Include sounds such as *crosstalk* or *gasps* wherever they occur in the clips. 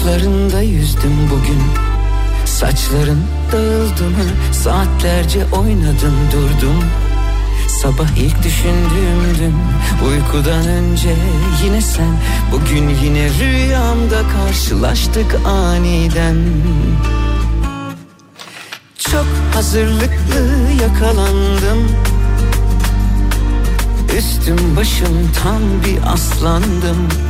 avuçlarında yüzdüm bugün. Saçların dağıldı mı? Saatlerce oynadım durdum. Sabah ilk düşündüğümdün uykudan önce yine sen. Bugün yine rüyamda karşılaştık aniden. Çok hazırlıklı yakalandım. Üstüm başım tam bir aslandım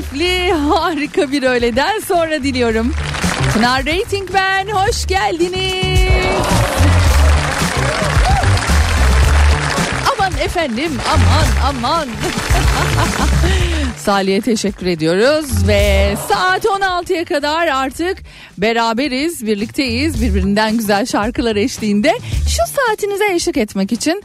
keyifli, harika bir öğleden sonra diliyorum. Pınar Rating ben, hoş geldiniz. Aman efendim, aman aman. *laughs* Salih'e teşekkür ediyoruz ve saat 16'ya kadar artık beraberiz, birlikteyiz. Birbirinden güzel şarkılar eşliğinde şu saatinize eşlik etmek için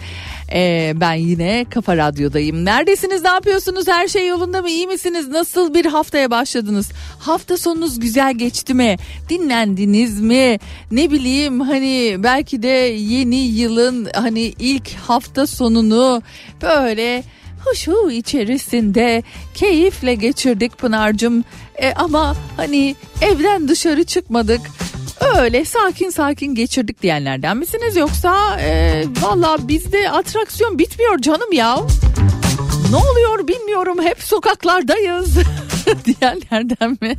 ee, ben yine Kafa Radyo'dayım. Neredesiniz? Ne yapıyorsunuz? Her şey yolunda mı? İyi misiniz? Nasıl bir haftaya başladınız? Hafta sonunuz güzel geçti mi? Dinlendiniz mi? Ne bileyim hani belki de yeni yılın hani ilk hafta sonunu böyle huşu içerisinde keyifle geçirdik Pınar'cığım. E, ama hani evden dışarı çıkmadık. Öyle sakin sakin geçirdik diyenlerden misiniz? Yoksa e, valla bizde atraksiyon bitmiyor canım ya. Ne oluyor bilmiyorum. Hep sokaklardayız *laughs* diyenlerden mi?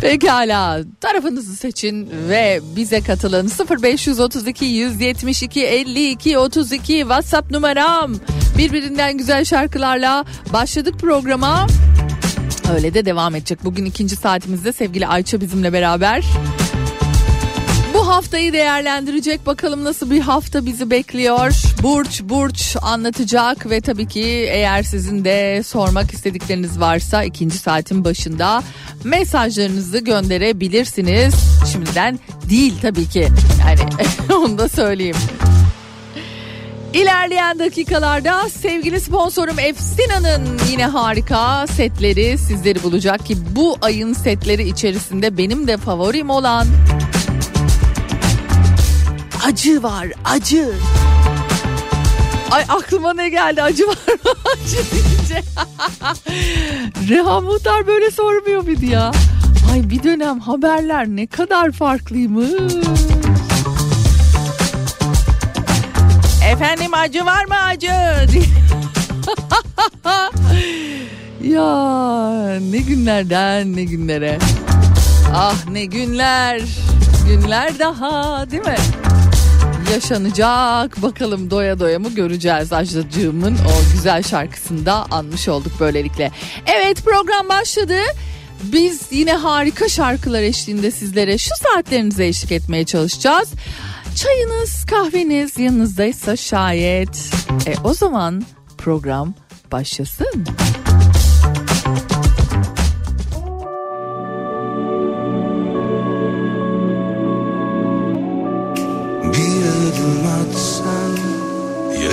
Pekala. Tarafınızı seçin ve bize katılın. 0532 172 52 32 WhatsApp numaram. Birbirinden güzel şarkılarla başladık programa öyle de devam edecek bugün ikinci saatimizde sevgili Ayça bizimle beraber bu haftayı değerlendirecek bakalım nasıl bir hafta bizi bekliyor. Burç Burç anlatacak ve tabii ki eğer sizin de sormak istedikleriniz varsa ikinci saatin başında mesajlarınızı gönderebilirsiniz. Şimdiden değil tabii ki yani *laughs* onu da söyleyeyim. İlerleyen dakikalarda sevgili sponsorum Efsina'nın yine harika setleri sizleri bulacak ki bu ayın setleri içerisinde benim de favorim olan acı var acı. Ay aklıma ne geldi acı var *laughs* acı deyince. *laughs* Reha Muhtar böyle sormuyor muydu ya? Ay bir dönem haberler ne kadar farklıymış. Efendim acı var mı acı? *laughs* ya ne günlerden ne günlere. Ah ne günler. Günler daha değil mi? yaşanacak. Bakalım doya doya mı göreceğiz Ajdacığımın o güzel şarkısında anmış olduk böylelikle. Evet program başladı. Biz yine harika şarkılar eşliğinde sizlere şu saatlerinize eşlik etmeye çalışacağız. Çayınız, kahveniz yanınızdaysa şayet. E o zaman program başlasın. Bir adım atsan ya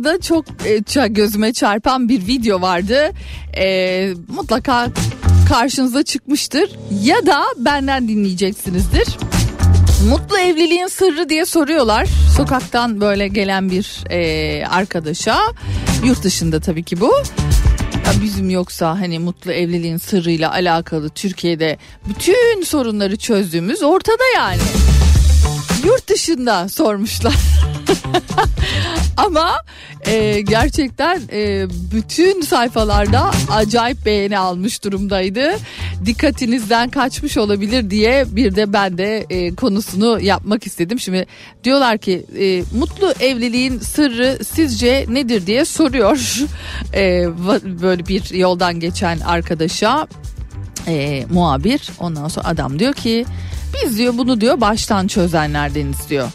medyada çok e, gözüme çarpan bir video vardı. E, mutlaka karşınıza çıkmıştır ya da benden dinleyeceksinizdir. Mutlu evliliğin sırrı diye soruyorlar. Sokaktan böyle gelen bir e, arkadaşa. Yurt dışında tabii ki bu. Ya bizim yoksa hani mutlu evliliğin sırrıyla alakalı Türkiye'de bütün sorunları çözdüğümüz ortada yani. Yurt dışında sormuşlar. *laughs* Ama e, gerçekten e, bütün sayfalarda acayip beğeni almış durumdaydı. Dikkatinizden kaçmış olabilir diye bir de ben de e, konusunu yapmak istedim. Şimdi diyorlar ki e, mutlu evliliğin sırrı sizce nedir diye soruyor *laughs* e, böyle bir yoldan geçen arkadaşa e, muhabir. Ondan sonra adam diyor ki biz diyor bunu diyor baştan çözenlerdeniz diyor.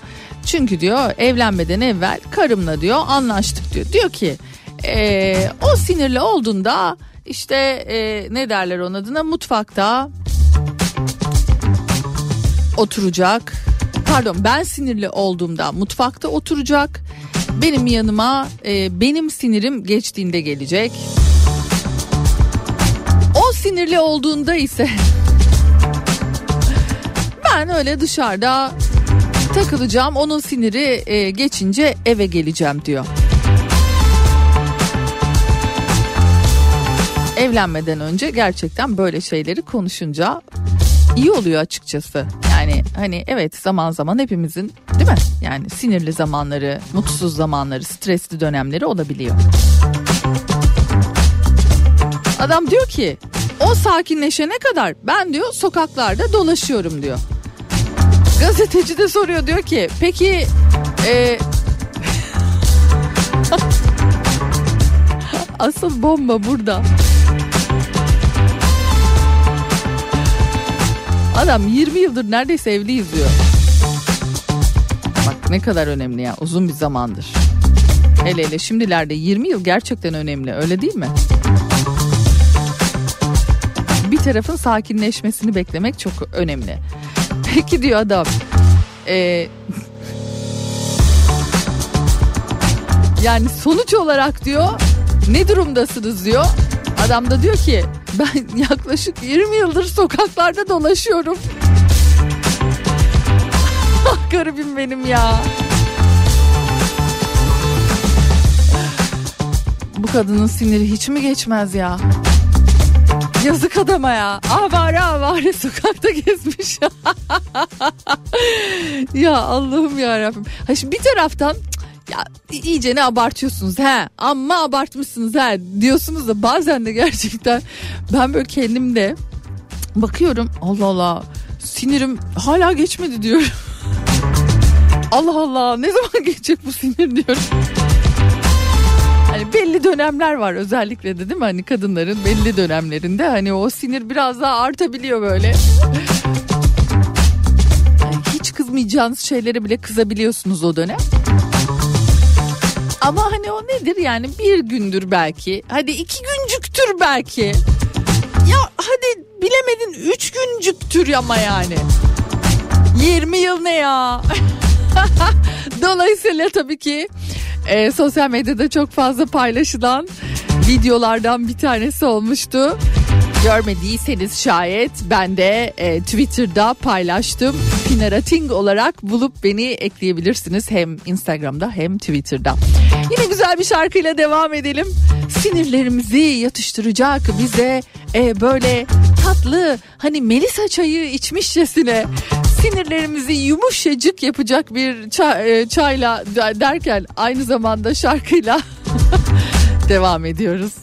Çünkü diyor evlenmeden evvel karımla diyor anlaştık diyor. Diyor ki e, o sinirli olduğunda işte e, ne derler onun adına mutfakta oturacak. Pardon ben sinirli olduğumda mutfakta oturacak. Benim yanıma e, benim sinirim geçtiğinde gelecek. O sinirli olduğunda ise *laughs* ben öyle dışarıda takılacağım. Onun siniri e, geçince eve geleceğim diyor. Evlenmeden önce gerçekten böyle şeyleri konuşunca iyi oluyor açıkçası. Yani hani evet zaman zaman hepimizin değil mi? Yani sinirli zamanları, mutsuz zamanları, stresli dönemleri olabiliyor. Adam diyor ki o sakinleşene kadar ben diyor sokaklarda dolaşıyorum diyor. Gazeteci de soruyor diyor ki peki e, *laughs* asıl bomba burada. Adam 20 yıldır neredeyse evliyiz diyor. Bak ne kadar önemli ya uzun bir zamandır. Hele hele şimdilerde 20 yıl gerçekten önemli öyle değil mi? Bir tarafın sakinleşmesini beklemek çok önemli. Peki diyor adam. Ee, yani sonuç olarak diyor ne durumdasınız diyor. Adam da diyor ki ben *laughs* yaklaşık 20 yıldır sokaklarda dolaşıyorum. *laughs* Ah garibim benim ya. Bu kadının siniri hiç mi geçmez ya? Yazık adama ya. Avare avare sokakta gezmiş. *laughs* ya Allah'ım ya Rabbim. Ha şimdi bir taraftan ya iyice ne abartıyorsunuz he amma abartmışsınız he diyorsunuz da bazen de gerçekten ben böyle kendimde bakıyorum Allah Allah sinirim hala geçmedi diyorum. *laughs* Allah Allah ne zaman geçecek bu sinir diyorum. Belli dönemler var özellikle de değil mi? Hani kadınların belli dönemlerinde hani o sinir biraz daha artabiliyor böyle. Hiç kızmayacağınız şeylere bile kızabiliyorsunuz o dönem. Ama hani o nedir yani bir gündür belki. Hadi iki güncüktür belki. Ya hadi bilemedin üç güncüktür ama yani. 20 yıl ne ya? *laughs* *laughs* Dolayısıyla tabii ki e, sosyal medyada çok fazla paylaşılan videolardan bir tanesi olmuştu. Görmediyseniz şayet ben de e, Twitter'da paylaştım. Pinara Ting olarak bulup beni ekleyebilirsiniz hem Instagram'da hem Twitter'da. Yine güzel bir şarkıyla devam edelim. Sinirlerimizi yatıştıracak bize e, böyle tatlı hani Melisa çayı içmişçesine sinirlerimizi yumuşacık yapacak bir çay, e, çayla derken aynı zamanda şarkıyla *laughs* devam ediyoruz.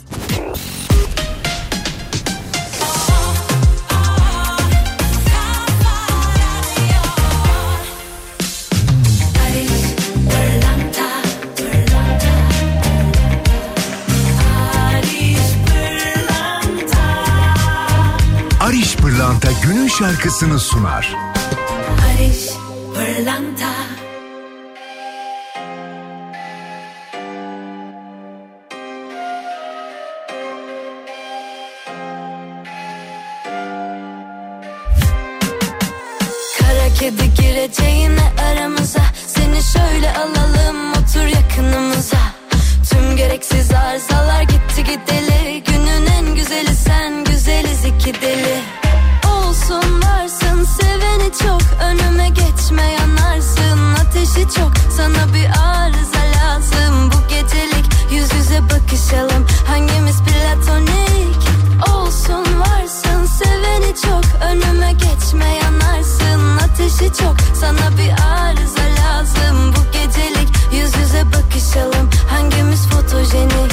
Günün şarkısını sunar. Barış Pırlanta. Kara kedi gireceğine aramıza. Seni şöyle alalım otur yakınımıza. Tüm gereksiz arızalar gitti gideli. Günün en güzeli sen güzeliz iki deli Olsun varsın seveni çok Önüme geçme yanarsın. Ateşi çok sana bir arıza lazım. Bu gecelik yüz yüze bakışalım. Hangimiz platonik? Olsun varsın. Seveni çok Önüme geçme yanarsın. Ateşi çok sana bir arıza lazım. Bu gecelik yüz yüze bakışalım. Hangimiz fotojenik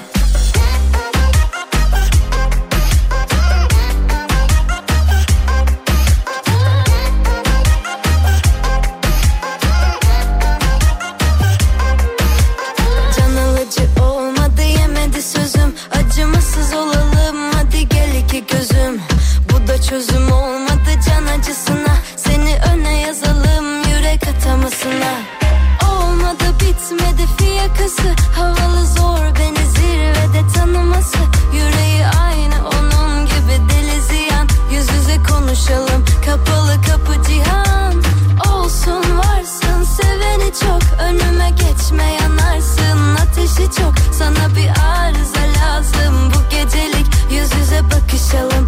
Çözüm olmadı can acısına. Seni öne yazalım yürek atamasına. Olmadı bitmedi fiyakası. Havalı zor beni zirvede tanıması. Yüreği aynı onun gibi deli ziyan. Yüz yüze konuşalım kapalı kapı cihan. Olsun varsın seveni çok. Önüme geçme yanarsın Ateşi çok. Sana bir arıza lazım Bu gecelik. Yüz yüze bakışalım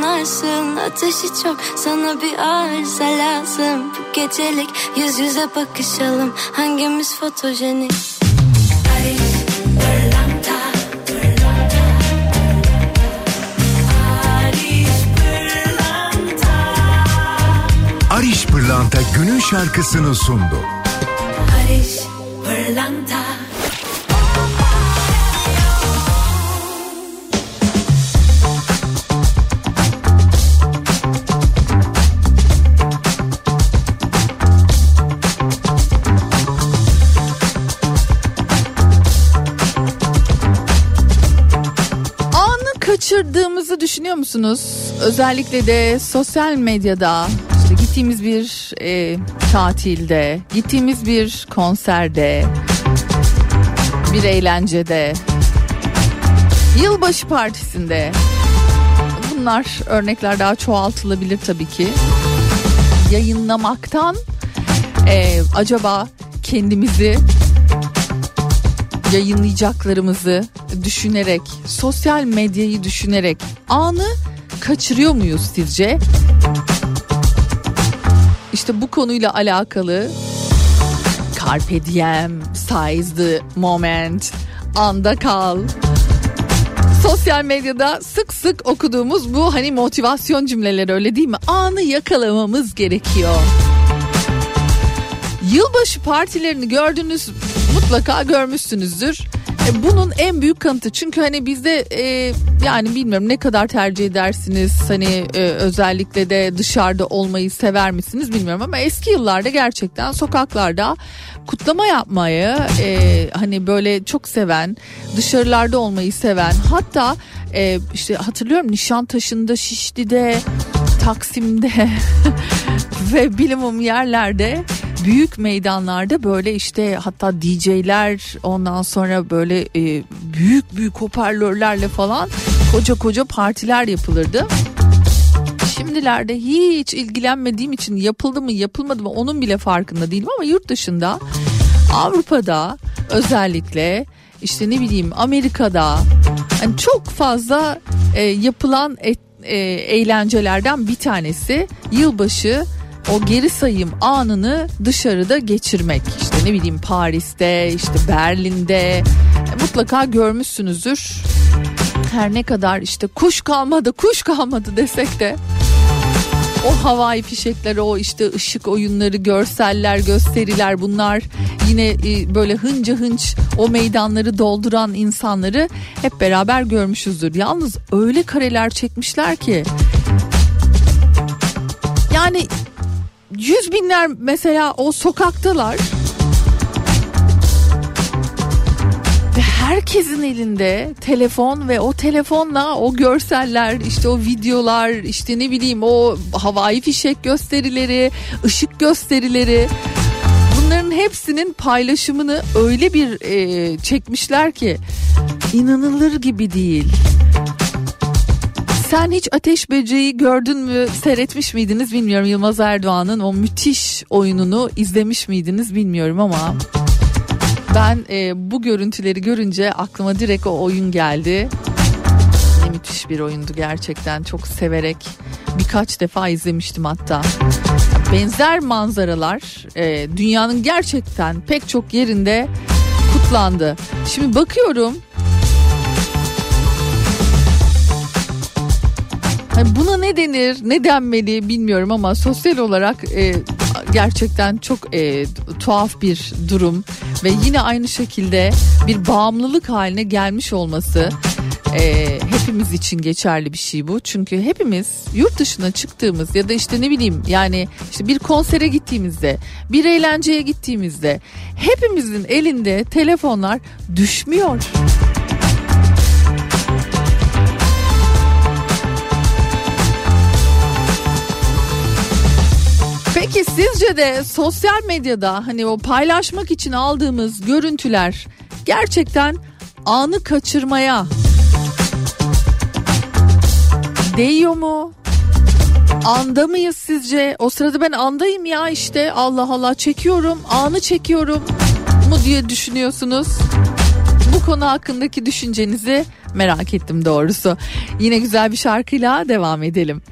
yanarsın Ateşi çok sana bir arıza lazım. Bu gecelik yüz yüze bakışalım. Hangimiz fotojenik? Paris. Ariş Pırlanta günün şarkısını sundu. Kaçırdığımızı düşünüyor musunuz? Özellikle de sosyal medyada işte gittiğimiz bir e, tatilde, gittiğimiz bir konserde, bir eğlencede, yılbaşı partisinde. Bunlar örnekler daha çoğaltılabilir tabii ki. Yayınlamaktan e, acaba kendimizi yayınlayacaklarımızı düşünerek, sosyal medyayı düşünerek anı kaçırıyor muyuz sizce? İşte bu konuyla alakalı Carpe diem, seize the moment, anda kal. Sosyal medyada sık sık okuduğumuz bu hani motivasyon cümleleri öyle değil mi? Anı yakalamamız gerekiyor. Yılbaşı partilerini gördünüz mutlaka görmüşsünüzdür. E, bunun en büyük kanıtı çünkü hani bizde e, yani bilmiyorum ne kadar tercih edersiniz hani e, özellikle de dışarıda olmayı sever misiniz bilmiyorum ama eski yıllarda gerçekten sokaklarda kutlama yapmayı e, hani böyle çok seven dışarılarda olmayı seven hatta e, işte hatırlıyorum Nişantaşı'nda Şişli'de Taksim'de *laughs* ve bilimum yerlerde büyük meydanlarda böyle işte hatta DJ'ler ondan sonra böyle e, büyük büyük hoparlörlerle falan koca koca partiler yapılırdı. Şimdilerde hiç ilgilenmediğim için yapıldı mı yapılmadı mı onun bile farkında değilim ama yurt dışında Avrupa'da özellikle işte ne bileyim Amerika'da hani çok fazla e, yapılan et, e, eğlencelerden bir tanesi yılbaşı o geri sayım anını dışarıda geçirmek. İşte ne bileyim Paris'te, işte Berlin'de e, mutlaka görmüşsünüzdür. Her ne kadar işte kuş kalmadı, kuş kalmadı desek de o havai fişekleri, o işte ışık oyunları, görseller, gösteriler bunlar yine e, böyle hınca hınç o meydanları dolduran insanları hep beraber görmüşüzdür. Yalnız öyle kareler çekmişler ki yani yüz binler mesela o sokaktalar ve herkesin elinde telefon ve o telefonla o görseller işte o videolar işte ne bileyim o havai fişek gösterileri ışık gösterileri bunların hepsinin paylaşımını öyle bir e, çekmişler ki inanılır gibi değil. Sen hiç Ateş Böceği gördün mü seyretmiş miydiniz bilmiyorum Yılmaz Erdoğan'ın o müthiş oyununu izlemiş miydiniz bilmiyorum ama ben e, bu görüntüleri görünce aklıma direkt o oyun geldi. Ne müthiş bir oyundu gerçekten çok severek birkaç defa izlemiştim hatta. Benzer manzaralar e, dünyanın gerçekten pek çok yerinde kutlandı. Şimdi bakıyorum Hani buna ne denir, ne denmeli bilmiyorum ama sosyal olarak e, gerçekten çok e, tuhaf bir durum ve yine aynı şekilde bir bağımlılık haline gelmiş olması e, hepimiz için geçerli bir şey bu. Çünkü hepimiz yurt dışına çıktığımız ya da işte ne bileyim yani işte bir konsere gittiğimizde, bir eğlenceye gittiğimizde hepimizin elinde telefonlar düşmüyor. Peki sizce de sosyal medyada hani o paylaşmak için aldığımız görüntüler gerçekten anı kaçırmaya değiyor mu? Anda mıyız sizce? O sırada ben andayım ya işte Allah Allah çekiyorum anı çekiyorum mu diye düşünüyorsunuz? bu konu hakkındaki düşüncenizi merak ettim doğrusu. Yine güzel bir şarkıyla devam edelim.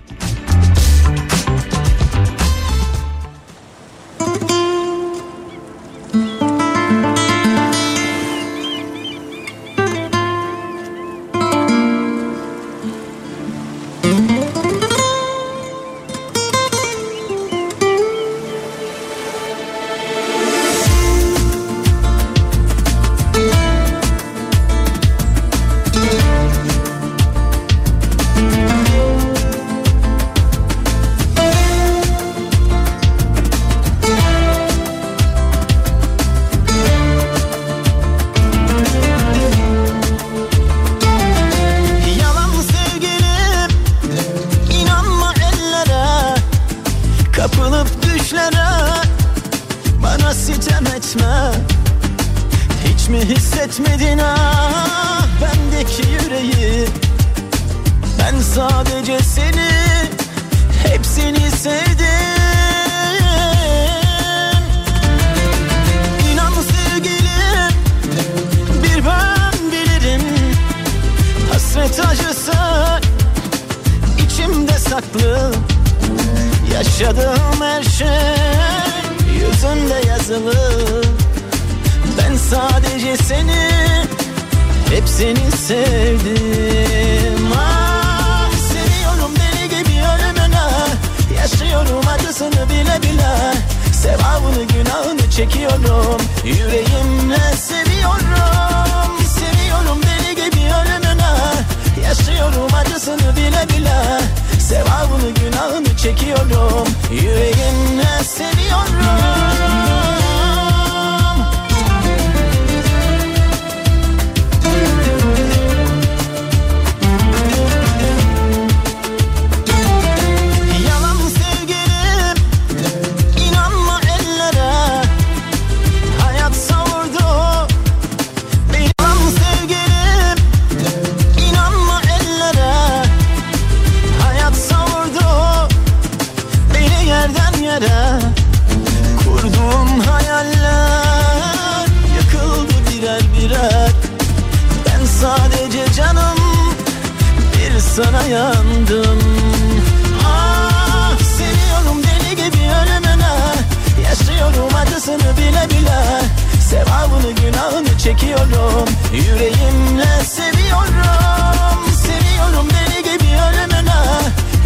Çekiyorum. Yüreğimle seviyorum. Seviyorum deli gibi ölümüne.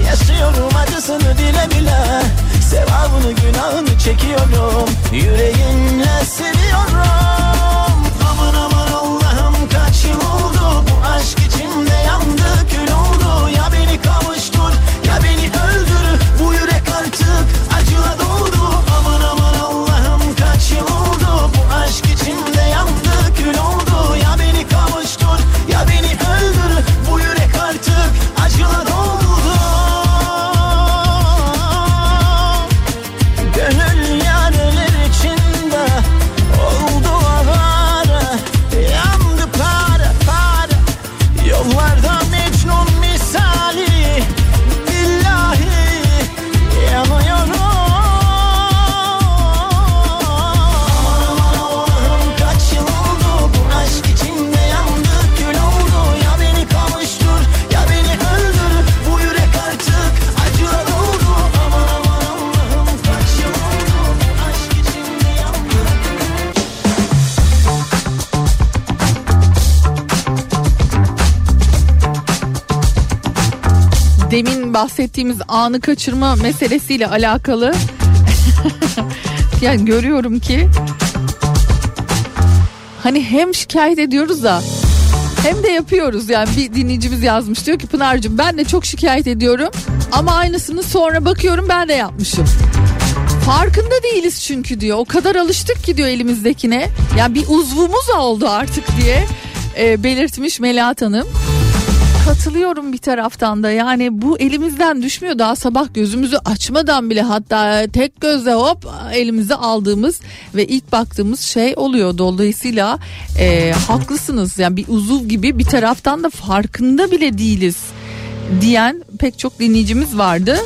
Yaşıyorum acısını bile bile. Sevabını günahını çekiyorum. Yüreğimle seviyorum bahsettiğimiz anı kaçırma meselesiyle alakalı *laughs* yani görüyorum ki hani hem şikayet ediyoruz da hem de yapıyoruz yani bir dinleyicimiz yazmış diyor ki Pınar'cığım ben de çok şikayet ediyorum ama aynısını sonra bakıyorum ben de yapmışım. Farkında değiliz çünkü diyor. O kadar alıştık ki diyor elimizdekine. Ya bir uzvumuz oldu artık diye e, belirtmiş Melahat Hanım. Katılıyorum bir taraftan da yani bu elimizden düşmüyor daha sabah gözümüzü açmadan bile hatta tek gözle hop elimize aldığımız ve ilk baktığımız şey oluyor dolayısıyla e, haklısınız yani bir uzuv gibi bir taraftan da farkında bile değiliz diyen pek çok dinleyicimiz vardı.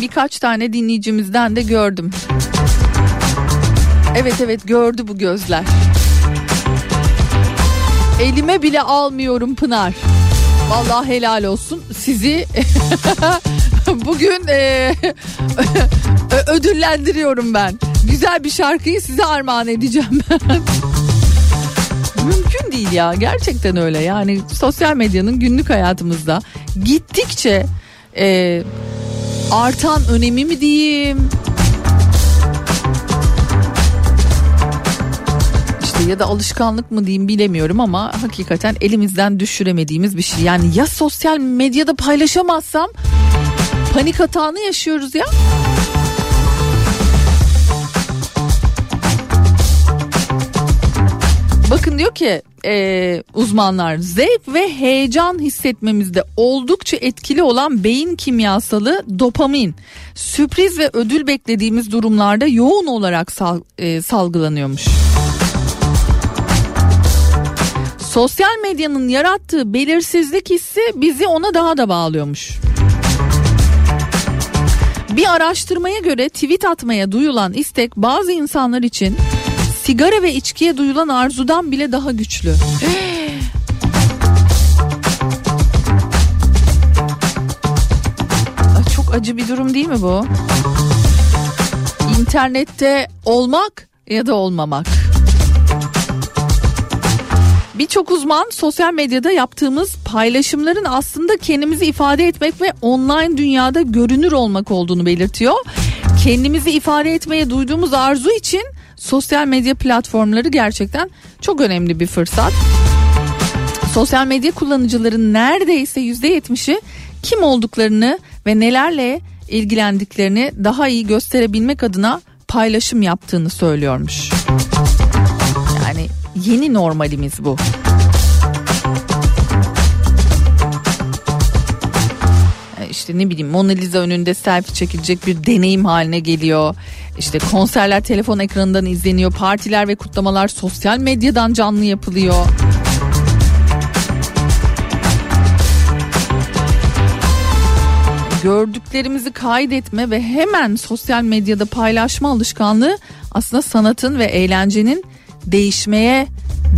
Birkaç tane dinleyicimizden de gördüm. Evet evet gördü bu gözler. Elime bile almıyorum Pınar. Vallahi helal olsun sizi *laughs* bugün e, *laughs* ödüllendiriyorum ben. Güzel bir şarkıyı size armağan edeceğim. *laughs* Mümkün değil ya gerçekten öyle yani sosyal medyanın günlük hayatımızda gittikçe e, artan önemi mi diyeyim ya da alışkanlık mı diyeyim bilemiyorum ama hakikaten elimizden düşüremediğimiz bir şey. Yani ya sosyal medyada paylaşamazsam panik hatağını yaşıyoruz ya. Bakın diyor ki e, uzmanlar zevk ve heyecan hissetmemizde oldukça etkili olan beyin kimyasalı dopamin sürpriz ve ödül beklediğimiz durumlarda yoğun olarak sal, e, salgılanıyormuş. Sosyal medyanın yarattığı belirsizlik hissi bizi ona daha da bağlıyormuş. Bir araştırmaya göre tweet atmaya duyulan istek bazı insanlar için sigara ve içkiye duyulan arzudan bile daha güçlü. *gasps* Çok acı bir durum değil mi bu? İnternette olmak ya da olmamak. Birçok uzman sosyal medyada yaptığımız paylaşımların aslında kendimizi ifade etmek ve online dünyada görünür olmak olduğunu belirtiyor. Kendimizi ifade etmeye duyduğumuz arzu için sosyal medya platformları gerçekten çok önemli bir fırsat. Sosyal medya kullanıcıların neredeyse %70'i kim olduklarını ve nelerle ilgilendiklerini daha iyi gösterebilmek adına paylaşım yaptığını söylüyormuş. Yeni normalimiz bu. E, İşte ne bileyim Mona Lisa önünde selfie çekilecek bir deneyim haline geliyor. İşte konserler telefon ekranından izleniyor. Partiler ve kutlamalar sosyal medyadan canlı yapılıyor. Gördüklerimizi kaydetme ve hemen sosyal medyada paylaşma alışkanlığı aslında sanatın ve eğlencenin değişmeye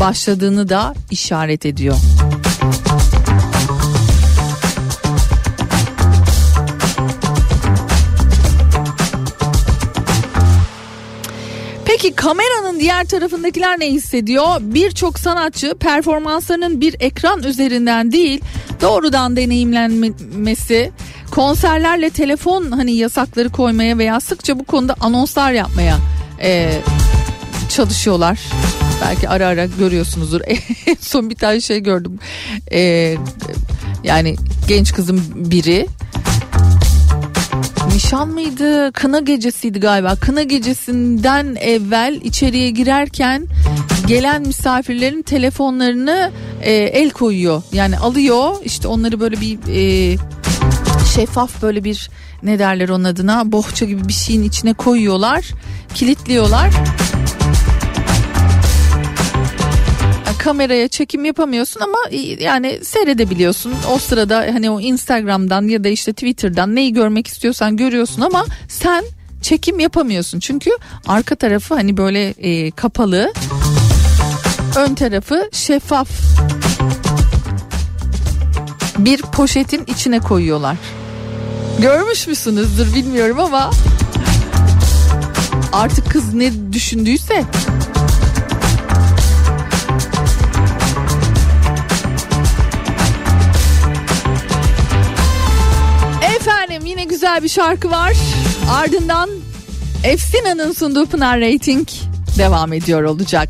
başladığını da işaret ediyor. Peki kameranın diğer tarafındakiler ne hissediyor? Birçok sanatçı performanslarının bir ekran üzerinden değil doğrudan deneyimlenmesi, konserlerle telefon hani yasakları koymaya veya sıkça bu konuda anonslar yapmaya e, çalışıyorlar. Belki ara ara görüyorsunuzdur. *laughs* Son bir tane şey gördüm. E, yani genç kızın biri nişan mıydı kına gecesiydi galiba kına gecesinden evvel içeriye girerken gelen misafirlerin telefonlarını e, el koyuyor yani alıyor işte onları böyle bir e, şeffaf böyle bir ne derler onun adına bohça gibi bir şeyin içine koyuyorlar kilitliyorlar kameraya çekim yapamıyorsun ama yani seyredebiliyorsun. O sırada hani o Instagram'dan ya da işte Twitter'dan neyi görmek istiyorsan görüyorsun ama sen çekim yapamıyorsun. Çünkü arka tarafı hani böyle e, kapalı. Ön tarafı şeffaf. Bir poşetin içine koyuyorlar. Görmüş müsünüzdür bilmiyorum ama artık kız ne düşündüyse güzel bir şarkı var. Ardından Efsina'nın sunduğu Pınar Rating devam ediyor olacak.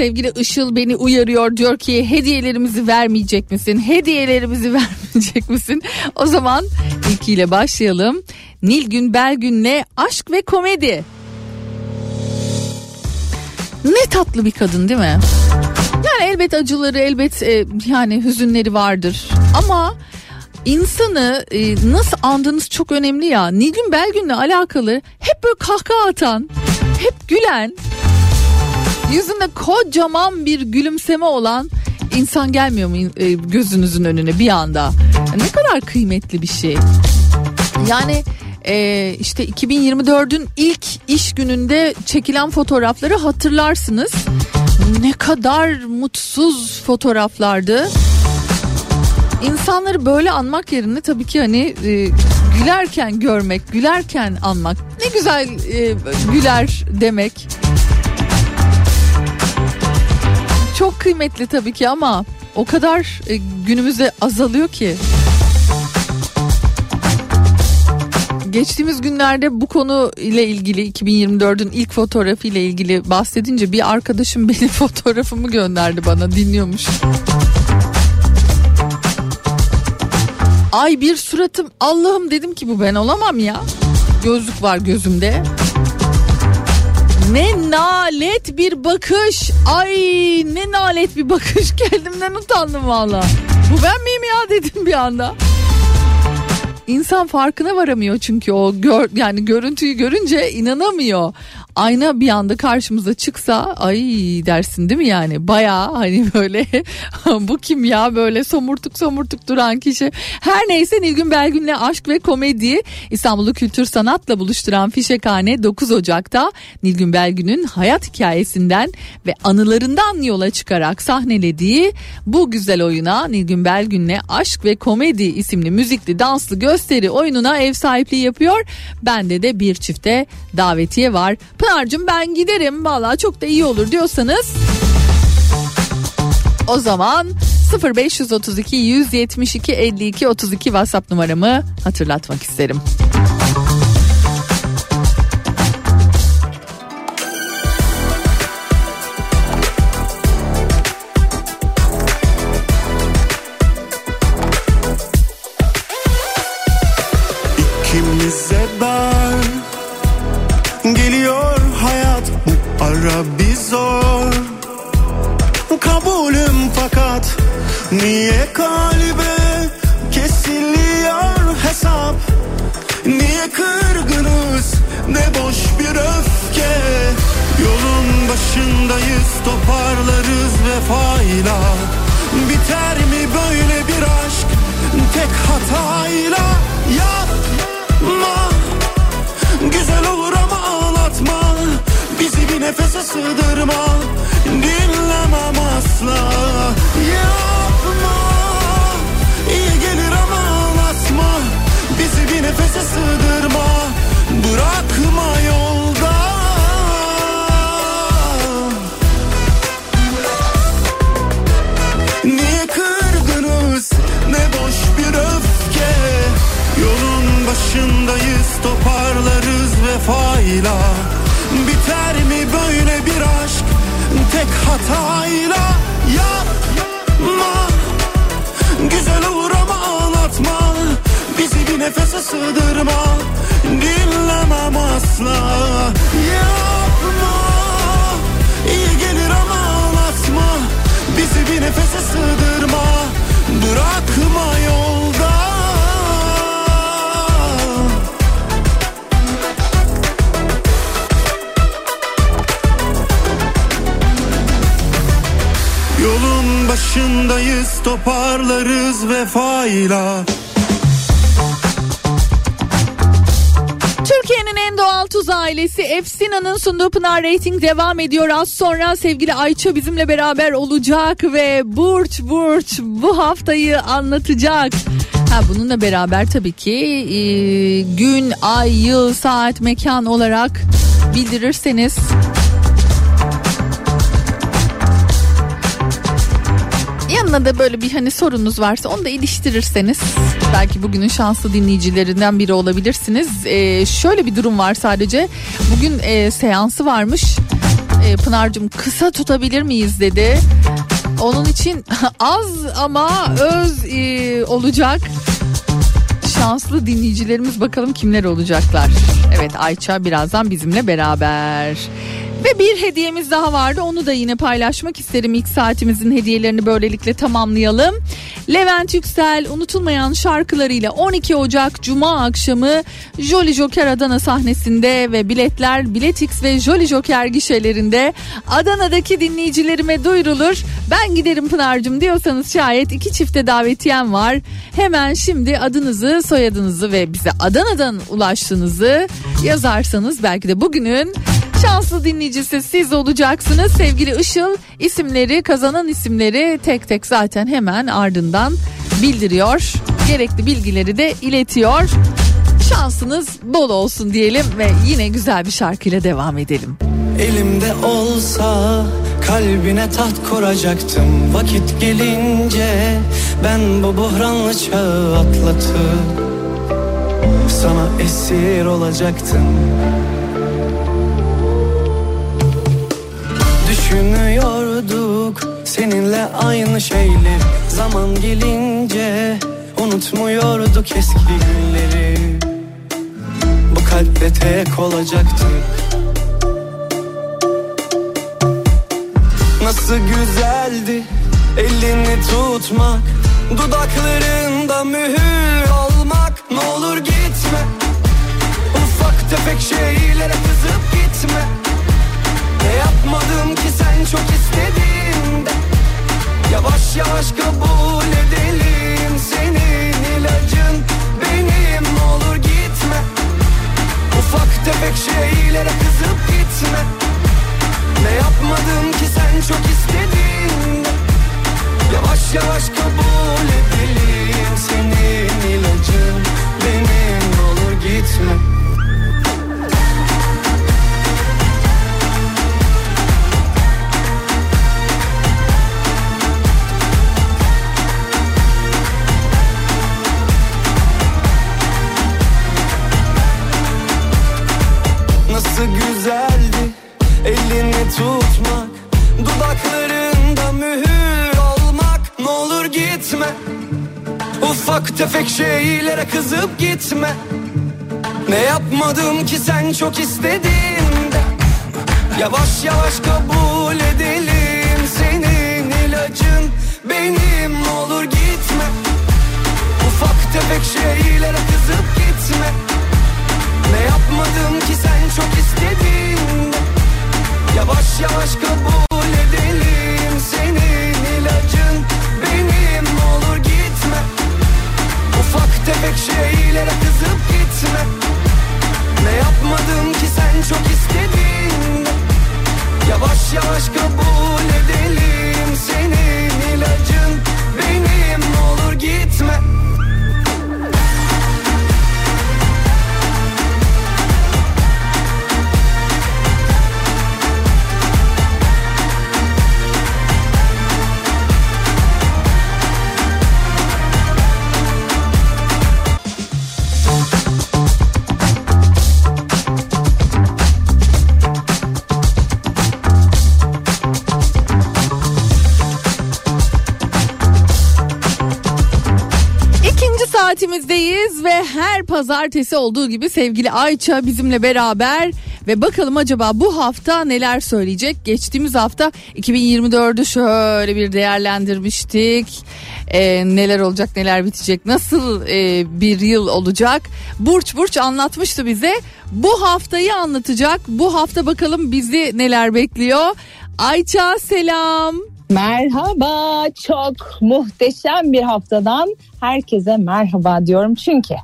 Sevgili Işıl beni uyarıyor. Diyor ki hediyelerimizi vermeyecek misin? Hediyelerimizi *laughs* vermeyecek misin? O zaman ilkiyle başlayalım. Nilgün Belgün'le aşk ve komedi. Ne tatlı bir kadın değil mi? Yani elbet acıları elbet e, yani hüzünleri vardır. Ama insanı e, nasıl andığınız çok önemli ya. Nilgün Belgün'le alakalı hep böyle kahkaha atan, hep gülen, yüzünde kocaman bir gülümseme olan insan gelmiyor mu e, gözünüzün önüne bir anda? Ne kadar kıymetli bir şey. Yani e, işte 2024'ün ilk iş gününde çekilen fotoğrafları hatırlarsınız. Ne kadar mutsuz fotoğraflardı. İnsanları böyle anmak yerine tabii ki hani e, gülerken görmek, gülerken anmak. Ne güzel e, güler demek. Çok kıymetli tabii ki ama o kadar e, günümüzde azalıyor ki. Geçtiğimiz günlerde bu konu ile ilgili 2024'ün ilk fotoğrafı ile ilgili bahsedince bir arkadaşım *laughs* benim fotoğrafımı gönderdi bana dinliyormuş. Ay bir suratım Allah'ım dedim ki bu ben olamam ya. Gözlük var gözümde. Ne nalet bir bakış. Ay ne nalet bir bakış. *laughs* Kendimden utandım valla. Bu ben miyim ya dedim bir anda. İnsan farkına varamıyor çünkü o gör, yani görüntüyü görünce inanamıyor. Ayna bir anda karşımıza çıksa ay dersin değil mi yani baya hani böyle *laughs* bu kim ya böyle somurtuk somurtuk duran kişi. Her neyse Nilgün Belgün'le aşk ve komedi İstanbul'u kültür sanatla buluşturan Fişekhane 9 Ocak'ta Nilgün Belgün'ün hayat hikayesinden ve anılarından yola çıkarak sahnelediği bu güzel oyuna Nilgün Belgün'le aşk ve komedi isimli müzikli danslı gösteri oyununa ev sahipliği yapıyor. Bende de bir çifte davetiye var. Pınar'cığım ben giderim valla çok da iyi olur diyorsanız o zaman 0532 172 52 32 WhatsApp numaramı hatırlatmak isterim. Bir zor. Kabulüm fakat Niye kalbe kesiliyor hesap? Niye kırgınız ne boş bir öfke? Yolun başındayız toparlarız vefayla. Biter mi böyle bir aşk tek hatayla? Yapma. Güzel olur ama ağlatma bir nefese sığdırma Dinlemem asla. Yapma. İyi gelir ama ağlatma. Bizi bir nefese sığdırma Bırakma yolda. Niye kırgınız? Ne boş bir öfke. Yolun başındayız toparlarız vefayla Biter mi böyle bir aşk? Tek hatayla Yapma. Güzel olur ama ağlatma Bizi bir nefese sığdırma. Dinlemem asla. Yapma. İyi gelir ama ağlatma Bizi bir nefese sığdırma. Bırakma yolda başındayız toparlarız vefayla Türkiye'nin en doğal tuz ailesi Efsina'nın sunduğu Pınar Rating devam ediyor. Az sonra sevgili Ayça bizimle beraber olacak ve Burç Burç bu haftayı anlatacak. Ha bununla beraber tabii ki e, gün, ay, yıl, saat, mekan olarak bildirirseniz yanına da böyle bir hani sorunuz varsa onu da iliştirirseniz belki bugünün şanslı dinleyicilerinden biri olabilirsiniz. Ee, şöyle bir durum var sadece bugün e, seansı varmış. e, Pınar'cığım kısa tutabilir miyiz dedi. Onun için *laughs* az ama öz e, olacak. Şanslı dinleyicilerimiz bakalım kimler olacaklar. Evet Ayça birazdan bizimle beraber. Ve bir hediyemiz daha vardı. Onu da yine paylaşmak isterim. İlk saatimizin hediyelerini böylelikle tamamlayalım. Levent Yüksel unutulmayan şarkılarıyla 12 Ocak Cuma akşamı Jolly Joker Adana sahnesinde ve biletler Biletix ve Jolly Joker gişelerinde Adana'daki dinleyicilerime duyurulur. Ben giderim Pınar'cığım diyorsanız şayet iki çifte davetiyem var. Hemen şimdi adınızı, soyadınızı ve bize Adana'dan ulaştığınızı yazarsanız belki de bugünün Şanslı dinleyicisi siz olacaksınız. Sevgili Işıl isimleri kazanan isimleri tek tek zaten hemen ardından bildiriyor. Gerekli bilgileri de iletiyor. Şansınız bol olsun diyelim ve yine güzel bir şarkıyla devam edelim. Elimde olsa kalbine taht kuracaktım Vakit gelince ben bu buhranlı çağı atlatıp Sana esir olacaktım Düşünüyorduk seninle aynı şeyleri Zaman gelince unutmuyorduk eski günleri. Bu kalpte tek olacaktık. Nasıl güzeldi elini tutmak. Dudaklarında mühür olmak. Ne olur gitme. Ufak tefek şeylere kızıp gitme yapmadım ki sen çok istediğinde Yavaş yavaş kabul edelim Senin ilacın benim. Olur gitme. Ufak tefek şeylere kızıp gitme. Ne yapmadım ki sen çok istedin? Yavaş yavaş kabul edelim Senin ilacın benim. Olur gitme Ufak tefek şeylere kızıp gitme. Ne yapmadım ki sen çok istediğinde Yavaş yavaş kabul edelim Senin ilacın. Benim olur gitme. Ufak tefek şeylere kızıp gitme. Ne yapmadım ki sen çok istediğinde Yavaş yavaş kabul tefek şeylere kızıp gitme. Ne yapmadım ki sen çok istediğinde Yavaş yavaş kabul edelim Senin ilacın. Benim olur gitme İkinci saatimizdeyiz ve her pazartesi olduğu gibi sevgili Ayça bizimle beraber ve bakalım acaba bu hafta neler söyleyecek? Geçtiğimiz hafta 2024'ü şöyle bir değerlendirmiştik. Ee, neler olacak neler bitecek nasıl e, bir yıl olacak? Burç Burç anlatmıştı bize. Bu haftayı anlatacak. Bu hafta bakalım bizi neler bekliyor? Ayça selam Merhaba, çok muhteşem bir haftadan herkese merhaba diyorum çünkü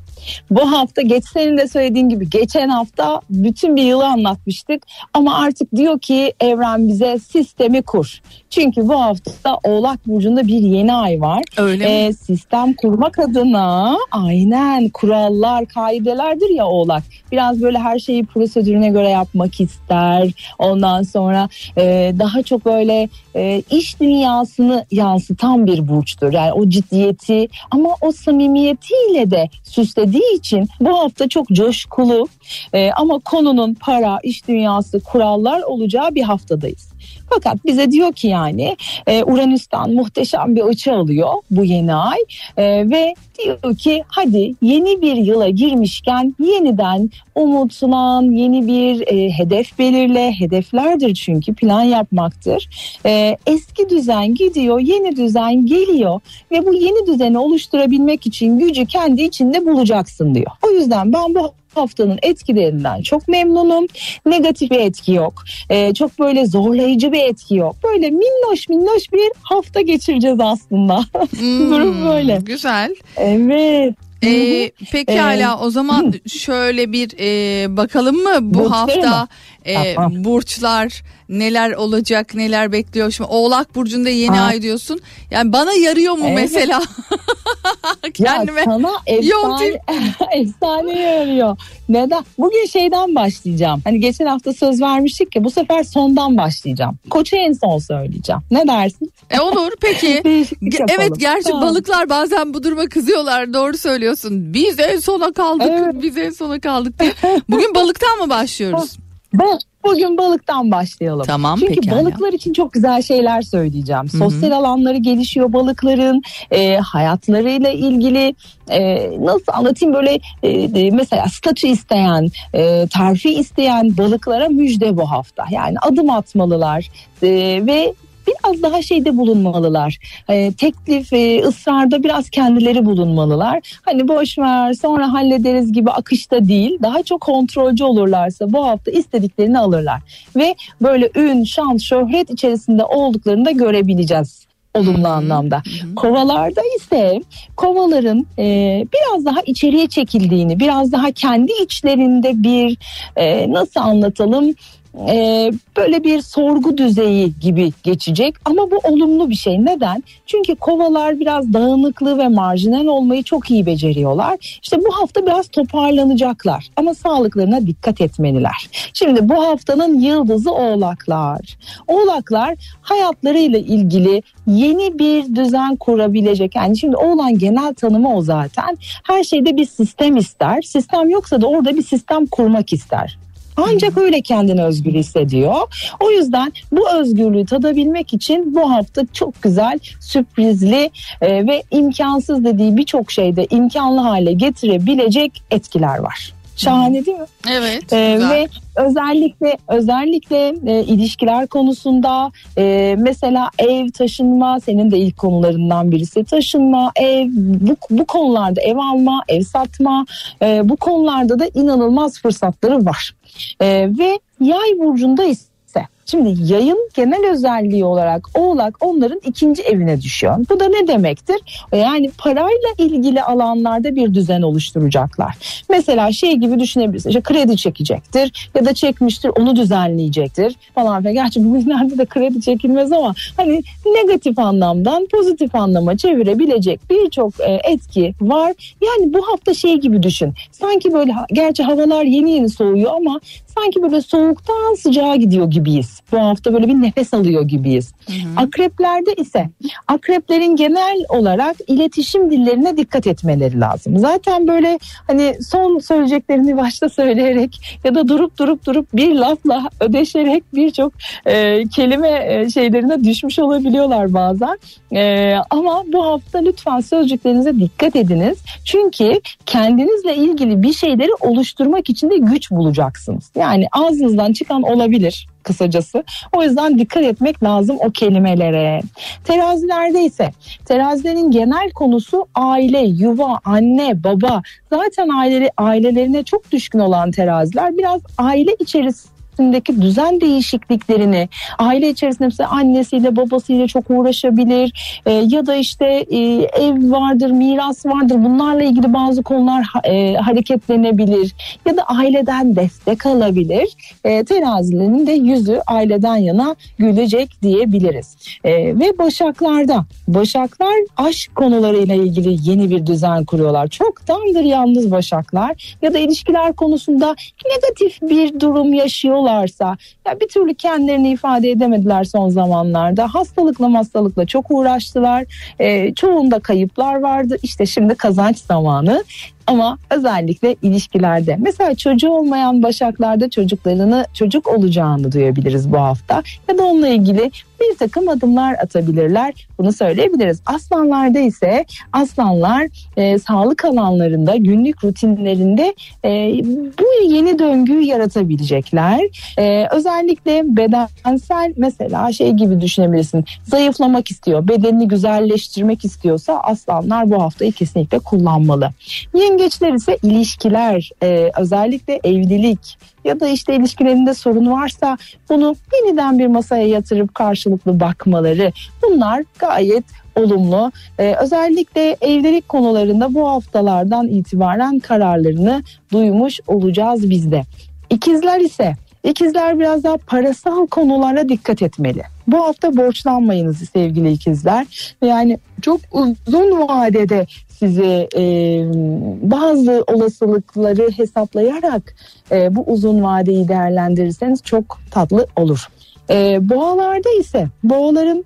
bu hafta geç senin de söylediğin gibi geçen hafta bütün bir yılı anlatmıştık ama artık diyor ki evren bize sistemi kur. Çünkü bu hafta Oğlak Burcu'nda bir yeni ay var. Öyle mi? Ee, sistem kurmak adına aynen kurallar, kaidelerdir ya Oğlak. Biraz böyle her şeyi prosedürüne göre yapmak ister. Ondan sonra e, daha çok böyle e, iş dünyasını yansıtan bir burçtur. Yani o ciddiyeti ama o samimiyetiyle de süslediği istediği için bu hafta çok coşkulu e, ama konunun para, iş dünyası, kurallar olacağı bir haftadayız. Fakat bize diyor ki yani e, Uranüs'ten muhteşem bir açı alıyor bu yeni ay E, ve diyor ki hadi yeni bir yıla girmişken yeniden umutlan yeni bir e, hedef belirle hedeflerdir çünkü plan yapmaktır. E, eski düzen gidiyor yeni düzen geliyor ve bu yeni düzeni oluşturabilmek için gücü kendi içinde bulacaksın diyor. O yüzden ben bu haftanın etkilerinden çok memnunum. Negatif bir etki yok. Ee, çok böyle zorlayıcı bir etki yok. Böyle minnoş minnoş bir hafta geçireceğiz aslında. *laughs* Durum böyle. Hmm, Güzel. Evet. Ee, pekala Ee, o zaman şöyle bir e, bakalım mı bu hafta mı? e, Tamam. burçlar neler olacak neler bekliyor. Şimdi Oğlak Burcu'nda yeni Ha. ay diyorsun. Yani bana yarıyor mu Evet. mesela? *laughs* Kendime ya sana efsane, *laughs* efsane yarıyor. Neden? Bugün şeyden başlayacağım. Hani geçen hafta söz vermiştik ya bu sefer sondan başlayacağım. Koçu en son söyleyeceğim. Ne dersin? E olur peki. *laughs* Evet gerçi Tamam. balıklar bazen bu duruma kızıyorlar doğru söylüyorsun. Biz en sona kaldık Evet. biz en sona kaldık diye. Bugün balıktan mı başlıyoruz? Bu- Bugün balıktan başlayalım. Tamam, Çünkü pekala. balıklar için çok güzel şeyler söyleyeceğim. Sosyal alanları gelişiyor balıkların. E, hayatlarıyla ilgili e, nasıl anlatayım böyle e, mesela statü isteyen, e, terfi isteyen balıklara müjde bu hafta. Yani adım atmalılar e, ve biraz daha şeyde bulunmalılar. E, teklif, e, ısrarda biraz kendileri bulunmalılar. Hani boş ver sonra hallederiz gibi akışta değil. Daha çok kontrolcü olurlarsa bu hafta istediklerini alırlar. Ve böyle ün, şan, şöhret içerisinde olduklarını da görebileceğiz olumlu anlamda. Kovalarda ise kovaların e, biraz daha içeriye çekildiğini, biraz daha kendi içlerinde bir e, nasıl anlatalım e, böyle bir sorgu düzeyi gibi geçecek ama bu olumlu bir şey. Neden? Çünkü kovalar biraz dağınıklığı ve marjinal olmayı çok iyi beceriyorlar. İşte bu hafta biraz toparlanacaklar ama sağlıklarına dikkat etmeliler. Şimdi bu haftanın yıldızı oğlaklar. Oğlaklar hayatlarıyla ilgili yeni bir düzen kurabilecek. Yani şimdi oğlan genel tanımı o zaten. Her şeyde bir sistem ister. Sistem yoksa da orada bir sistem kurmak ister. Ancak öyle kendini özgür hissediyor. O yüzden bu özgürlüğü tadabilmek için bu hafta çok güzel, sürprizli e, ve imkansız dediği birçok şeyde imkanlı hale getirebilecek etkiler var. Şahane değil mi? Evet. Ee, güzel. ve özellikle özellikle e, ilişkiler konusunda e, mesela ev taşınma senin de ilk konularından birisi taşınma ev bu, bu konularda ev alma ev satma e, bu konularda da inanılmaz fırsatları var E, ve yay burcunda ise Şimdi yayın genel özelliği olarak oğlak onların ikinci evine düşüyor. Bu da ne demektir? Yani parayla ilgili alanlarda bir düzen oluşturacaklar. Mesela şey gibi düşünebilirsin. İşte kredi çekecektir ya da çekmiştir onu düzenleyecektir falan filan. Gerçi bugünlerde de kredi çekilmez ama hani negatif anlamdan pozitif anlama çevirebilecek birçok e, etki var. Yani bu hafta şey gibi düşün. Sanki böyle gerçi havalar yeni yeni soğuyor ama sanki böyle soğuktan sıcağa gidiyor gibiyiz. Bu hafta böyle bir nefes alıyor gibiyiz. Akreplerde ise akreplerin genel olarak iletişim dillerine dikkat etmeleri lazım. Zaten böyle hani son söyleyeceklerini başta söyleyerek ya da durup durup durup bir lafla ödeşerek birçok e, kelime e, şeylerine düşmüş olabiliyorlar bazen. E, ama bu hafta lütfen sözcüklerinize dikkat ediniz. Çünkü kendinizle ilgili bir şeyleri oluşturmak için de güç bulacaksınız. Yani ağzınızdan çıkan olabilir kısacası. O yüzden dikkat etmek lazım o kelimelere. Terazilerde ise terazilerin genel konusu aile, yuva, anne, baba. Zaten aile, ailelerine çok düşkün olan teraziler biraz aile içerisinde içerisindeki düzen değişikliklerini aile içerisinde mesela annesiyle babasıyla çok uğraşabilir e, ya da işte e, ev vardır miras vardır bunlarla ilgili bazı konular e, hareketlenebilir ya da aileden destek alabilir. E, terazilerin de yüzü aileden yana gülecek diyebiliriz. E, ve başaklarda başaklar aşk konularıyla ilgili yeni bir düzen kuruyorlar. Çoktandır yalnız başaklar ya da ilişkiler konusunda negatif bir durum yaşıyorlarsa ya bir türlü kendilerini ifade edemediler son zamanlarda. Hastalıkla hastalıkla çok uğraştılar. E, çoğunda kayıplar vardı. İşte şimdi kazanç zamanı Ama özellikle ilişkilerde mesela çocuğu olmayan başaklarda çocuklarını çocuk olacağını duyabiliriz bu hafta ya da onunla ilgili bir takım adımlar atabilirler. Bunu söyleyebiliriz. Aslanlarda ise aslanlar e, sağlık alanlarında günlük rutinlerinde e, bu yeni döngüyü yaratabilecekler. E, özellikle bedensel mesela şey gibi düşünebilirsin. Zayıflamak istiyor, bedenini güzelleştirmek istiyorsa aslanlar bu haftayı kesinlikle kullanmalı. Yengeçler ise ilişkiler, e, özellikle evlilik ya da işte ilişkilerinde sorun varsa bunu yeniden bir masaya yatırıp karşılıklı bakmaları bunlar gayet olumlu. Ee, özellikle evlilik konularında bu haftalardan itibaren kararlarını duymuş olacağız biz de. İkizler ise İkizler biraz daha parasal konulara dikkat etmeli. Bu hafta borçlanmayınız sevgili ikizler. Yani çok uzun vadede sizi e, bazı olasılıkları hesaplayarak e, bu uzun vadeyi değerlendirirseniz çok tatlı olur. E, boğalarda ise boğaların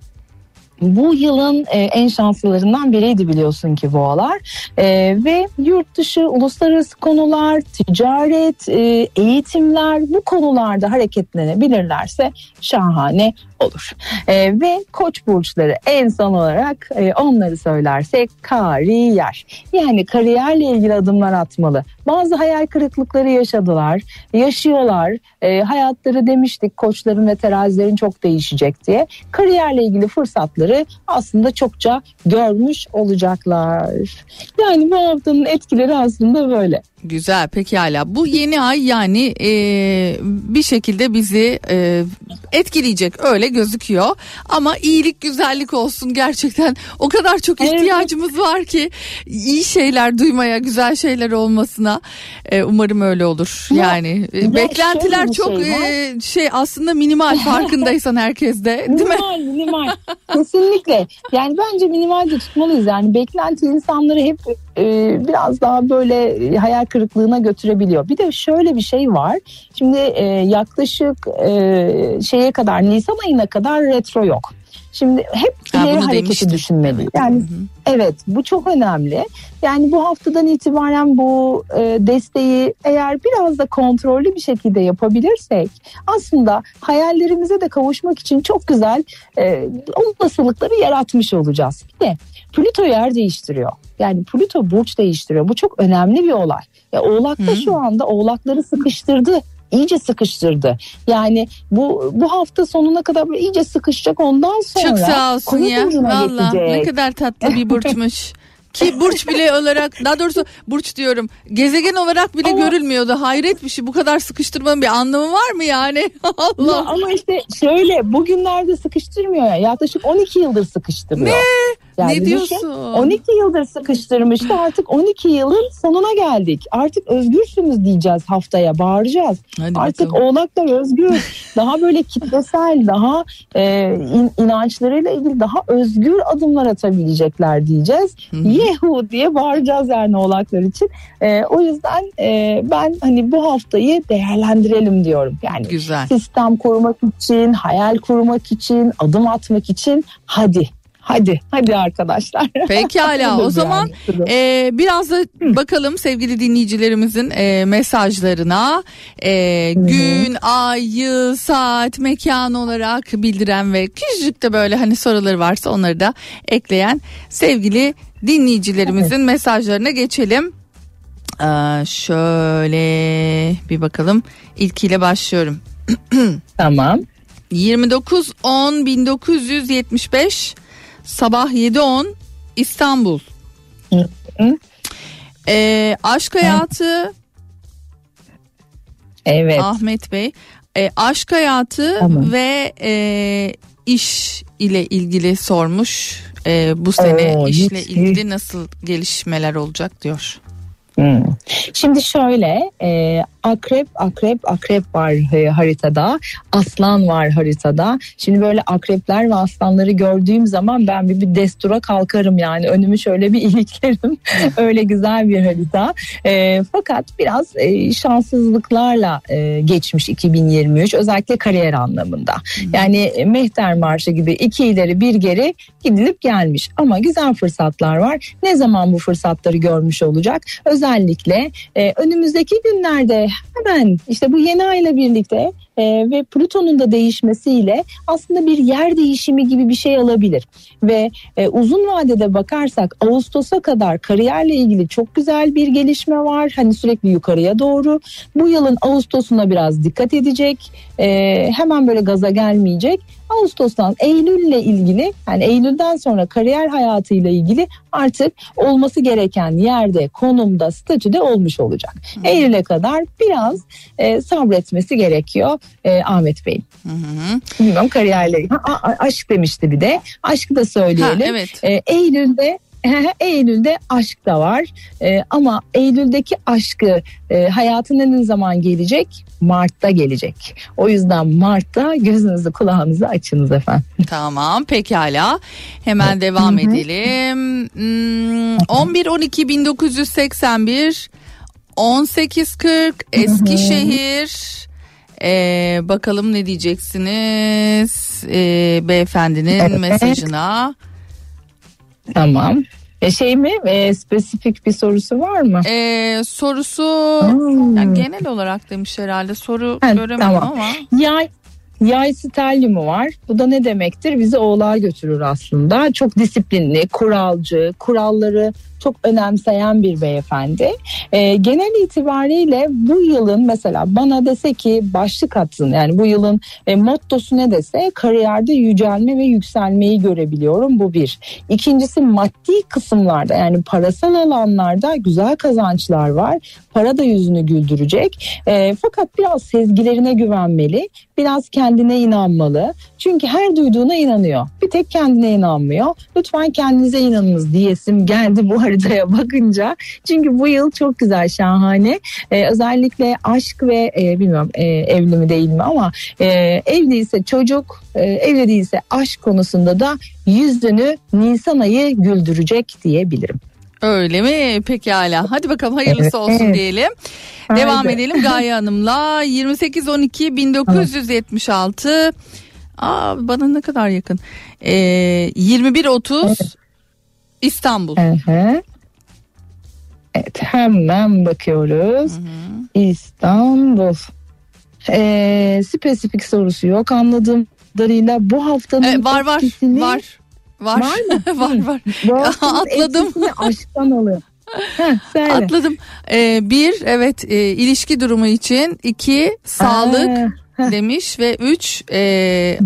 bu yılın e, en şanslılarından biriydi biliyorsun ki boğalar E, ve yurt dışı uluslararası konular ticaret e, eğitimler bu konularda hareketlenebilirlerse şahane olur. E, ve koç burçları en son olarak e, onları söylersek kariyer. Yani kariyerle ilgili adımlar atmalı. Bazı hayal kırıklıkları yaşadılar yaşıyorlar. E, hayatları demiştik koçların ve terazilerin çok değişecek diye. Kariyerle ilgili fırsatları aslında çokça görmüş olacaklar. Yani bu haftanın etkileri aslında böyle. Güzel pekala. Bu yeni ay yani e, bir şekilde bizi e, etkileyecek öyle gözüküyor. Ama iyilik güzellik olsun gerçekten o kadar çok ihtiyacımız var ki iyi şeyler duymaya güzel şeyler olmasına E, umarım öyle olur. Ya- yani e, beklentiler bir çok şey e, şey aslında minimal farkındaysan herkeste değil mi? Minimal minimal kesinlikle yani bence minimal de tutmalıyız yani beklenti insanları hep e, biraz daha böyle e, hayal kırıklığına götürebiliyor. Bir de şöyle bir şey var şimdi e, yaklaşık e, şeye kadar Nisan ayına kadar retro yok. Şimdi hep Ha, ileri bunu hareketi demiştin. düşünmeli. Yani Hı hı. Evet bu çok önemli. Yani bu haftadan itibaren bu e, desteği eğer biraz da kontrollü bir şekilde yapabilirsek aslında hayallerimize de kavuşmak için çok güzel e, olasılıkları yaratmış olacağız. Bir de Plüto yer değiştiriyor. Yani Plüto burç değiştiriyor. Bu çok önemli bir olay. Ya Oğlak'ta Hı. şu anda Oğlakları sıkıştırdı. iyice sıkıştırdı. Yani bu bu hafta sonuna kadar böyle iyice sıkışacak ondan sonra Çok sağ olsun ya. Valla ne kadar tatlı bir *laughs* burçmuş. Ki burç bile olarak daha doğrusu burç diyorum gezegen olarak bile Ama- görülmüyordu. Hayret bir şey bu kadar sıkıştırmanın bir anlamı var mı yani? *laughs* Ya Allah. ama işte şöyle bugünlerde sıkıştırmıyor ya. Yaklaşık 12 yıldır sıkıştırıyor. Ne? Ne diyorsun? 12 yıldır sıkıştırmıştı artık 12 yılın sonuna geldik. Artık özgürsünüz diyeceğiz haftaya bağıracağız. Hadi Artık bakalım. oğlaklar özgür. *laughs* daha böyle kitlesel, daha e, in- inançlarıyla ilgili daha özgür adımlar atabilecekler diyeceğiz. Yehu diye bağıracağız yani oğlaklar için. E, o yüzden e, ben hani bu haftayı değerlendirelim diyorum. Yani Güzel. sistem kurmak için, hayal kurmak için, adım atmak için hadi. Hadi, hadi arkadaşlar. *laughs* Pekala o zaman yani. e, biraz da bakalım sevgili dinleyicilerimizin e, mesajlarına E, gün, ay, yıl, saat, mekan olarak bildiren ve küçücük de böyle hani soruları varsa onları da ekleyen sevgili dinleyicilerimizin mesajlarına geçelim. Aa, şöyle bir bakalım ilkiyle başlıyorum. *clears throat* Tamam. 29 10 1975 sabah 7.10 İstanbul. Ee, aşk hayatı Evet. Ahmet Bey. Ee, aşk hayatı Tamam. ve e, iş ile ilgili sormuş. Ee, bu sene Oo, işle hiç- ilgili nasıl gelişmeler olacak diyor. Hmm. Şimdi şöyle e, akrep akrep akrep var e, haritada. Aslan var haritada. Şimdi böyle akrepler ve aslanları gördüğüm zaman ben bir, bir destura kalkarım yani. Önümü şöyle bir *laughs* iliklerim. Öyle güzel bir harita. E, fakat biraz e, şanssızlıklarla e, geçmiş 2023 özellikle kariyer anlamında. Yani e, Mehter Marşı gibi iki ileri bir geri gidilip gelmiş. Ama güzel fırsatlar var. Ne zaman bu fırsatları görmüş olacak? Özellikle özellikle e, önümüzdeki günlerde hemen işte bu yeni ayla birlikte e, ve Plüton'un da değişmesiyle aslında bir yer değişimi gibi bir şey alabilir. Ve e, uzun vadede bakarsak Ağustos'a kadar kariyerle ilgili çok güzel bir gelişme var. Hani sürekli yukarıya doğru. Bu yılın Ağustos'una biraz dikkat edecek. E, hemen böyle gaza gelmeyecek. Ağustos'tan Eylül'le ilgili yani Eylül'den sonra kariyer hayatıyla ilgili artık olması gereken yerde, konumda, statüde olmuş olacak. Eylül'e kadar biraz e, sabretmesi gerekiyor e, Ahmet Bey'in. Bilmiyorum kariyerle ha, a- aşk demişti bir de. Aşkı da söyleyelim. Ha, evet. E, Eylül'de *laughs* Eylül'de aşk da var E, ama Eylül'deki aşkı e, hayatına ne zaman gelecek? Mart'ta gelecek. O yüzden Mart'ta gözünüzü kulağınızı açınız efendim. Tamam pekala. Hemen devam edelim. Hmm, 11 12 1981 1840 Eskişehir. Ee, bakalım ne diyeceksiniz ee, beyefendinin Evet. mesajına. Tamam. E, şey mi? E, spesifik bir sorusu var mı? Ee, sorusu Hmm. ya genel olarak demiş herhalde soru Ha, göremedim tamam. ama. Yay Yay stelyumu var. Bu da ne demektir? Bizi oğlağa götürür aslında. Çok disiplinli, kuralcı, kuralları çok önemseyen bir beyefendi. Ee, genel itibariyle bu yılın mesela bana dese ki başlık atsın yani bu yılın e, mottosu ne dese kariyerde yücelme ve yükselmeyi görebiliyorum bu bir. İkincisi maddi kısımlarda yani parasal alanlarda güzel kazançlar var. Para da yüzünü güldürecek. E, fakat biraz sezgilerine güvenmeli. Biraz kendine inanmalı. Çünkü her duyduğuna inanıyor. Bir tek kendine inanmıyor. Lütfen kendinize inanınız diyesim geldi bu haritaya bakınca. Çünkü bu yıl çok güzel, şahane. Ee, özellikle aşk ve e, bilmiyorum e, evli mi değil mi ama e, evliyse çocuk, e, evli değilse aşk konusunda da yüzünü Nisan ayı güldürecek diyebilirim. Öyle mi? Pekala. Hadi bakalım hayırlısı olsun diyelim. Haydi. Devam edelim Gaye Hanım'la. 28 12 1976. Aa bana ne kadar yakın. Ee, 21 30 İstanbul. Hı hı. Evet hemen bakıyoruz. İstanbul. Ee, spesifik sorusu yok anladığım kadarıyla bu haftanın Ee, var var var. Var. Var mı? *laughs* var var. *laughs* Atladım. aşktan alıyor. *laughs* Heh. Atladım. Ee, bir evet e, ilişki durumu için. iki sağlık Aa, demiş ve üç e,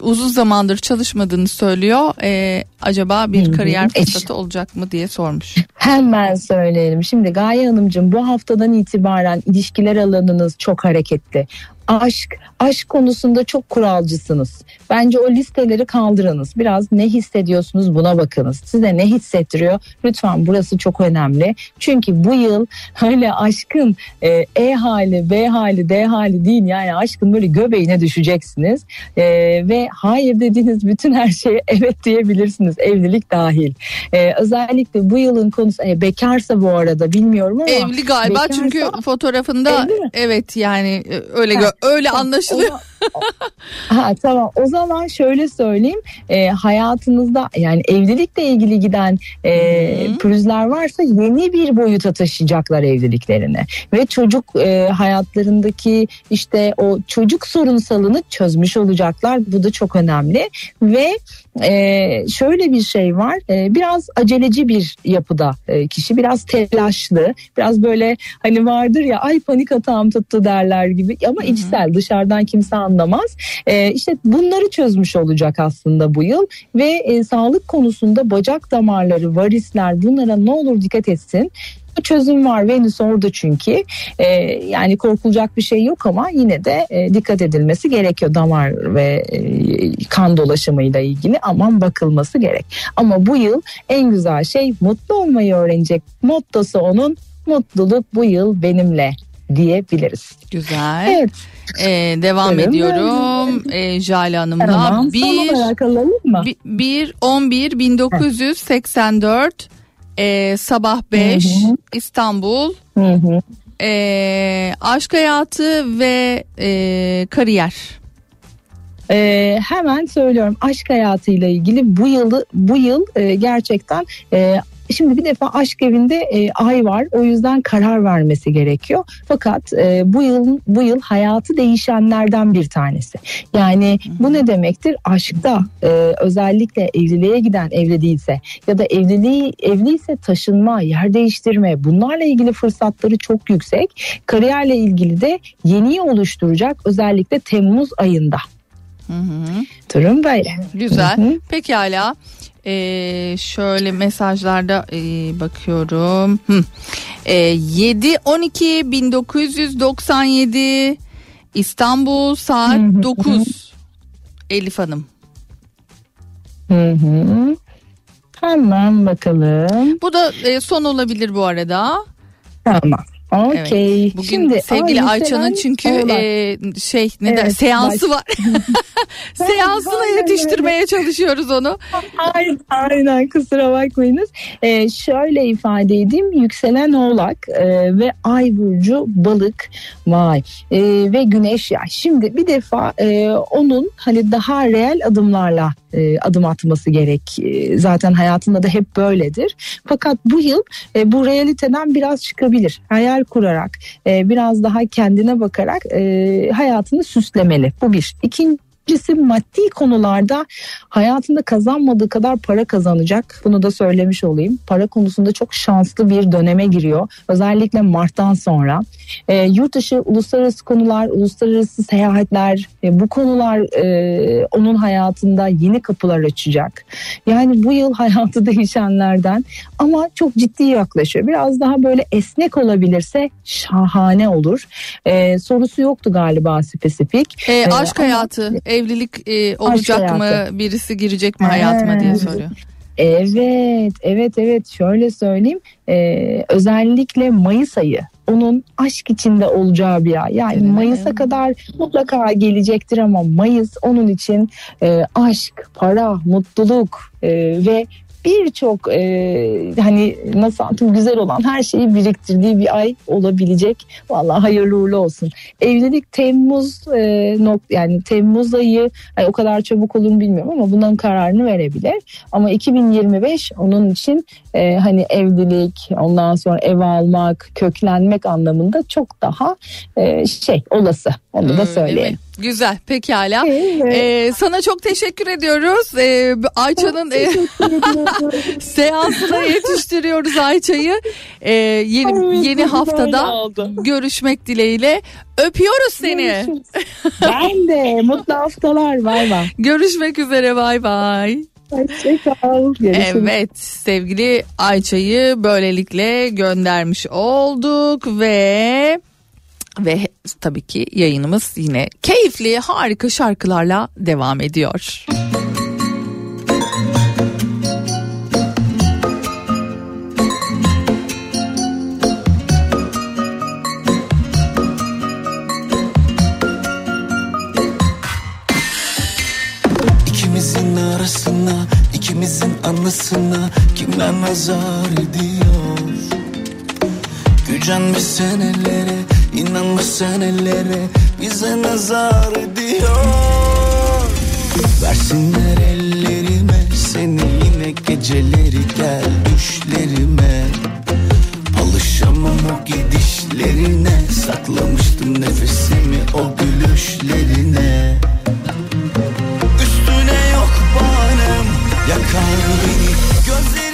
uzun zamandır çalışmadığını söylüyor. E, acaba bir kariyer fırsatı olacak mı diye sormuş. Hemen söyleyelim. Şimdi Gaye Hanımcığım bu haftadan itibaren ilişkiler alanınız çok hareketli. Aşk, aşk konusunda çok kuralcısınız. Bence o listeleri kaldırınız. Biraz ne hissediyorsunuz buna bakınız. Size ne hissettiriyor? Lütfen burası çok önemli. Çünkü bu yıl *laughs* öyle aşkın e, E hali, B hali, D hali değil. Yani aşkın böyle göbeğine düşeceksiniz. E, ve hayır dediğiniz bütün her şeye *laughs* evet diyebilirsiniz. Evlilik dahil. E, özellikle bu yılın konusu e, bekarsa bu arada bilmiyorum ama Evli galiba bekarsa- çünkü fotoğrafında evet yani e, öyle gö- öyle anlaşılıyor. Ha tamam. O zaman şöyle söyleyeyim. E, hayatınızda yani evlilikle ilgili giden e, pürüzler varsa yeni bir boyuta taşıyacaklar evliliklerini. Ve çocuk e, hayatlarındaki işte o çocuk sorunsalını çözmüş olacaklar. Bu da çok önemli. Ve e, şöyle bir şey var. E, biraz aceleci bir yapıda e, kişi. Biraz telaşlı. Biraz böyle hani vardır ya ay panik atağım tuttu derler gibi. Ama içsel dışarıdan kimse anlamaz. E, işte bunları çözmüş olacak aslında bu yıl ve e, sağlık konusunda bacak damarları varisler bunlara ne olur dikkat etsin. Çözüm var Venüs orada çünkü. E, yani korkulacak bir şey yok ama yine de e, dikkat edilmesi gerekiyor damar ve e, kan dolaşımıyla ilgili. Aman bakılması gerek. Ama bu yıl en güzel şey mutlu olmayı öğrenecek mottosu onun. Mutluluk bu yıl benimle diyebiliriz. Güzel. Evet E, devam Buyurun. ediyorum. E, Jale Hanım'la tamam bir mı? Bi- 1 11 1984 e, sabah 5 Hı hı. İstanbul e, aşk hayatı ve e, kariyer. Ee, hemen söylüyorum aşk hayatıyla ilgili bu yılı bu yıl e, gerçekten e, Şimdi bir defa aşk evinde e, ay var. O yüzden karar vermesi gerekiyor. Fakat e, bu yıl bu yıl hayatı değişenlerden bir tanesi. Yani bu ne demektir? Aşkta e, özellikle evliliğe giden evli değilse ya da evliliği evliyse taşınma, yer değiştirme bunlarla ilgili fırsatları çok yüksek. Kariyerle ilgili de yeniyi oluşturacak özellikle Temmuz ayında. Durum böyle. Güzel. Hı hı. Pekala. Ee, şöyle mesajlarda e, bakıyorum. Hı. Ee, 7 12 1997 İstanbul saat 9. Elif Hanım. Hı hı. Hemen bakalım. Bu da e, son olabilir bu arada. Tamam. Evet. Okey. Bugün Şimdi sevgili ay, Ayça'nın çünkü oğlak. e, şey ne der Evet, seansı baş- var. *laughs* *laughs* Seansına yetiştirmeye çalışıyoruz onu. Aynen, aynen kusura bakmayınız. Ee, şöyle ifade edeyim yükselen oğlak e, ve ay burcu balık vay e, ve güneş ya. Şimdi bir defa e, onun hani daha reel adımlarla e, adım atması gerek. E, zaten hayatında da hep böyledir. Fakat bu yıl e, bu realiteden biraz çıkabilir. Hayal kurarak e, biraz daha kendine bakarak e, hayatını süslemeli. Bu bir. İkinci Birincisi maddi konularda hayatında kazanmadığı kadar para kazanacak. Bunu da söylemiş olayım. Para konusunda çok şanslı bir döneme giriyor. Özellikle Mart'tan sonra. E, yurt dışı uluslararası konular, uluslararası seyahatler e, bu konular e, onun hayatında yeni kapılar açacak. Yani bu yıl *laughs* hayatı değişenlerden ama çok ciddi yaklaşıyor. Biraz daha böyle esnek olabilirse şahane olur. E, sorusu yoktu galiba spesifik. E, aşk ama- hayatı, evlilik e, olacak mı, hayatı. birisi girecek mi hayatıma diye soruyor. Evet, evet, evet. Şöyle söyleyeyim. Ee, özellikle Mayıs ayı onun aşk içinde olacağı bir ay. Yani Evet. Mayıs'a kadar mutlaka gelecektir ama Mayıs onun için e, aşk, para, mutluluk e, ve birçok e, hani nasıl anlatayım güzel olan her şeyi biriktirdiği bir ay olabilecek. Vallahi hayırlı uğurlu olsun. Evlilik Temmuz e, nok yani Temmuz ayı ay, o kadar çabuk olur mu bilmiyorum ama bunun kararını verebilir. Ama 2025 onun için e, hani evlilik ondan sonra ev almak, köklenmek anlamında çok daha e, şey olası. Onu da Öyle söyleyelim. mi? Güzel pekala. Evet. Ee, sana çok teşekkür ediyoruz. Ee, Ayça'nın e, *laughs* seansına yetiştiriyoruz Ayça'yı. Ee, yeni yeni haftada görüşmek dileğiyle. Öpüyoruz seni. Ben de mutlu haftalar. Bay bay. Görüşmek üzere bay bay. Evet sevgili Ayça'yı böylelikle göndermiş olduk ve ve tabii ki yayınımız yine keyifli harika şarkılarla devam ediyor. İkimizin arasına, ikimizin anısına kimler nazar ediyor? Gücenmiş senelere, inanmış senelere bize nazar ediyor. Versinler ellerime seni yine geceleri gel düşlerime. Alışamam o gidişlerine Saklamıştım nefesimi o gülüşlerine Üstüne yok banem Yakar beni Gözleri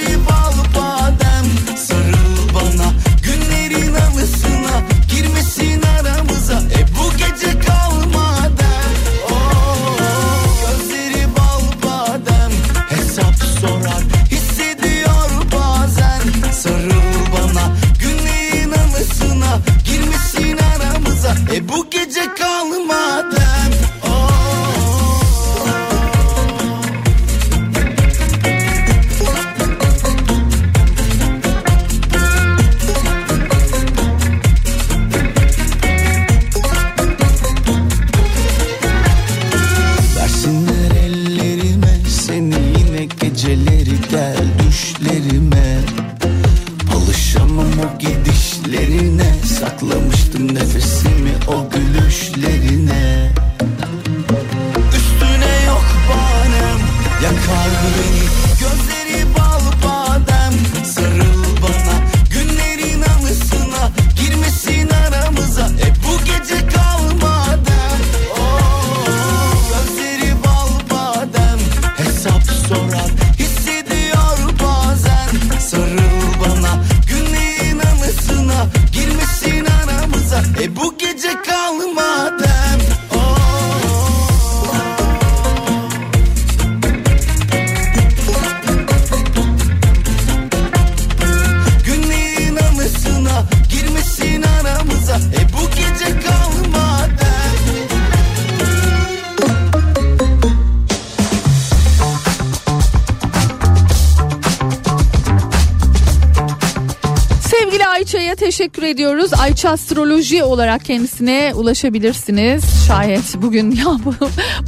ediyoruz. Ayça Astroloji olarak kendisine ulaşabilirsiniz. Şayet bugün ya bu,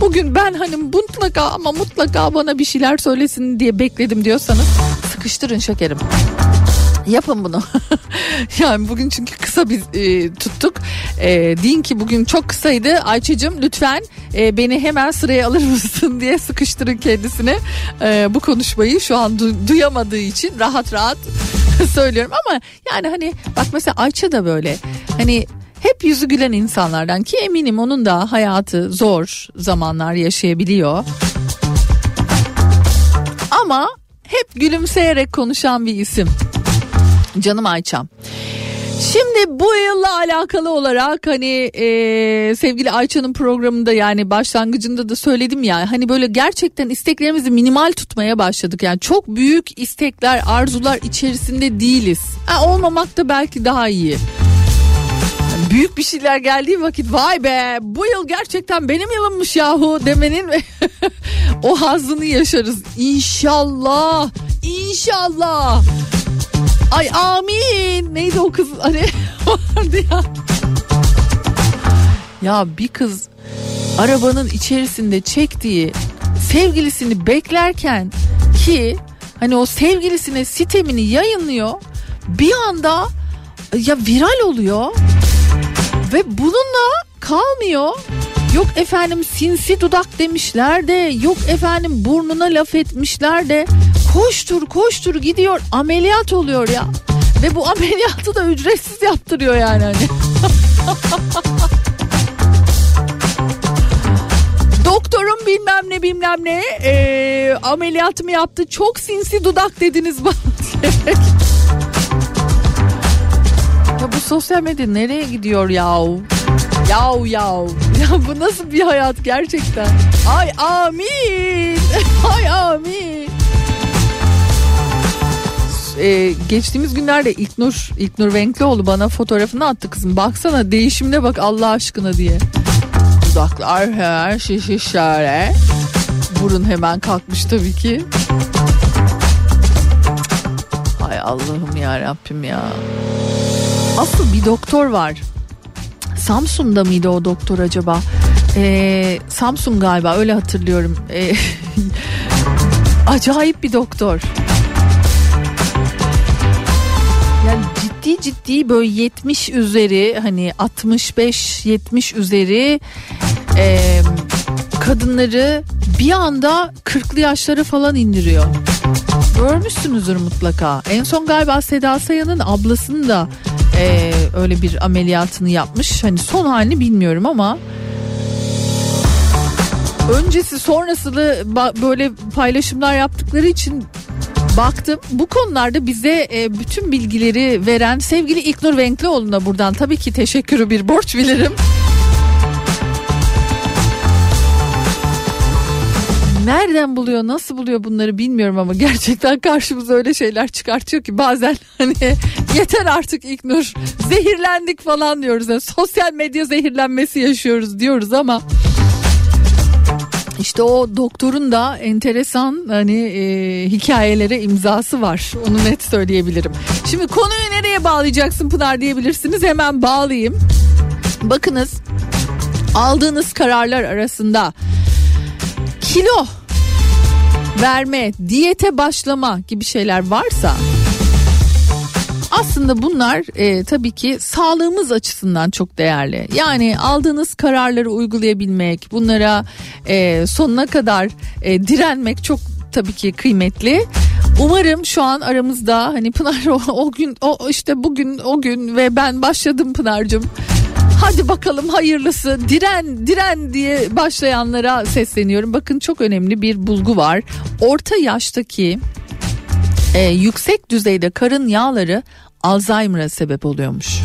bugün ben hani mutlaka ama mutlaka bana bir şeyler söylesin diye bekledim diyorsanız sıkıştırın şekerim. Yapın bunu. *laughs* yani bugün çünkü kısa bir e, tuttuk. E, deyin ki bugün çok kısaydı. Ayça'cığım lütfen e, beni hemen sıraya alır mısın *laughs* diye sıkıştırın kendisine. E, bu konuşmayı şu an du- duyamadığı için rahat rahat *laughs* söylüyorum. Ama yani hani bak mesela Ayça da böyle. Hani hep yüzü gülen insanlardan ki eminim onun da hayatı zor zamanlar yaşayabiliyor. Ama hep gülümseyerek konuşan bir isim. Canım Ayça'm. Şimdi bu yılla alakalı olarak hani e, sevgili Ayça'nın programında yani başlangıcında da söyledim ya hani böyle gerçekten isteklerimizi minimal tutmaya başladık. Yani çok büyük istekler arzular içerisinde değiliz. Ha, olmamak da belki daha iyi. Büyük bir şeyler geldiği vakit vay be bu yıl gerçekten benim yılımmış yahu demenin *laughs* o hazzını yaşarız. İnşallah İnşallah. Ay amin. Neydi o kız hani *laughs* vardı ya. Ya bir kız arabanın içerisinde çektiği sevgilisini beklerken ki hani o sevgilisine sitemini yayınlıyor. Bir anda ya viral oluyor ve bununla kalmıyor. Yok efendim sinsi dudak demişler de yok efendim burnuna laf etmişler de koştur koştur gidiyor ameliyat oluyor ya. Ve bu ameliyatı da ücretsiz yaptırıyor yani hani. *laughs* Doktorum bilmem ne bilmem ne ee, ameliyatımı yaptı çok sinsi dudak dediniz bana. *laughs* Ya bu sosyal medya nereye gidiyor yahu? Yav yav. *laughs* Ya bu nasıl bir hayat gerçekten? Ay amin. Ay amin. Ee, geçtiğimiz günlerde İlknur, İlknur Venklioğlu bana fotoğrafını attı kızım. Baksana değişimine bak Allah aşkına diye. Dudaklar hemen şişi şöyle. Burun hemen kalkmış tabii ki. Hay Allah'ım ya Rabbim ya. Asıl bir doktor var. Samsun'da mıydı o doktor acaba? Ee, Samsun galiba öyle hatırlıyorum. Ee, *laughs* acayip bir doktor. Ciddi ciddi böyle 70 üzeri hani 65 70 üzeri e, kadınları bir anda 40'lı yaşlara falan indiriyor. Görmüşsünüzdür mutlaka. En son galiba Seda Sayan'ın ablasının da e, öyle bir ameliyatını yapmış. Hani son halini bilmiyorum ama öncesi sonrasını böyle paylaşımlar yaptıkları için baktım. Bu konularda bize e, bütün bilgileri veren sevgili İlknur Venklioğlu'na buradan tabii ki teşekkürü bir borç bilirim. Nereden buluyor nasıl buluyor bunları bilmiyorum ama gerçekten karşımıza öyle şeyler çıkartıyor ki bazen *laughs* hani yeter artık İlknur zehirlendik falan diyoruz. Yani sosyal medya zehirlenmesi yaşıyoruz diyoruz ama işte o doktorun da enteresan hani e, hikayelere imzası var. Onu net söyleyebilirim. Şimdi konuyu nereye bağlayacaksın Pınar diyebilirsiniz. Hemen bağlayayım. Bakınız aldığınız kararlar arasında kilo verme, diyete başlama gibi şeyler varsa aslında bunlar e, tabii ki sağlığımız açısından çok değerli. Yani aldığınız kararları uygulayabilmek, bunlara e, sonuna kadar e, direnmek çok tabii ki kıymetli. Umarım şu an aramızda hani Pınar *laughs* o, o gün o işte bugün o gün ve ben başladım Pınar'cığım. Hadi bakalım hayırlısı diren diren diye başlayanlara sesleniyorum. Bakın çok önemli bir bulgu var. Orta yaştaki e, yüksek düzeyde karın yağları Alzheimer'a sebep oluyormuş.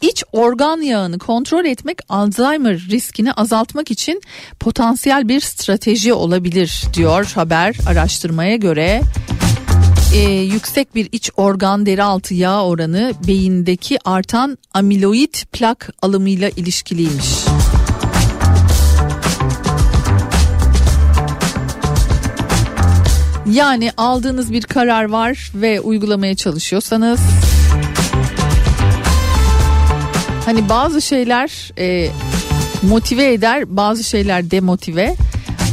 İç organ yağını kontrol etmek Alzheimer riskini azaltmak için potansiyel bir strateji olabilir diyor haber araştırmaya göre. Ee, yüksek bir iç organ deri altı yağ oranı beyindeki artan amiloid plak alımıyla ilişkiliymiş. Yani aldığınız bir karar var ve uygulamaya çalışıyorsanız hani bazı şeyler e, motive eder, bazı şeyler demotive.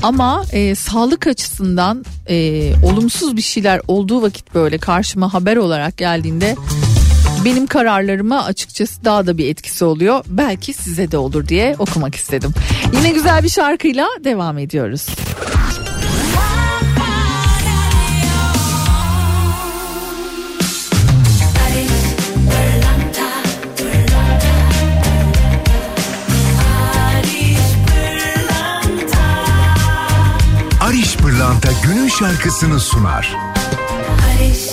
Ama e, sağlık açısından e, olumsuz bir şeyler olduğu vakit böyle karşıma haber olarak geldiğinde benim kararlarıma açıkçası daha da bir etkisi oluyor. Belki size de olur diye okumak istedim. Yine güzel bir şarkıyla devam ediyoruz. şarkısını sunar. Barış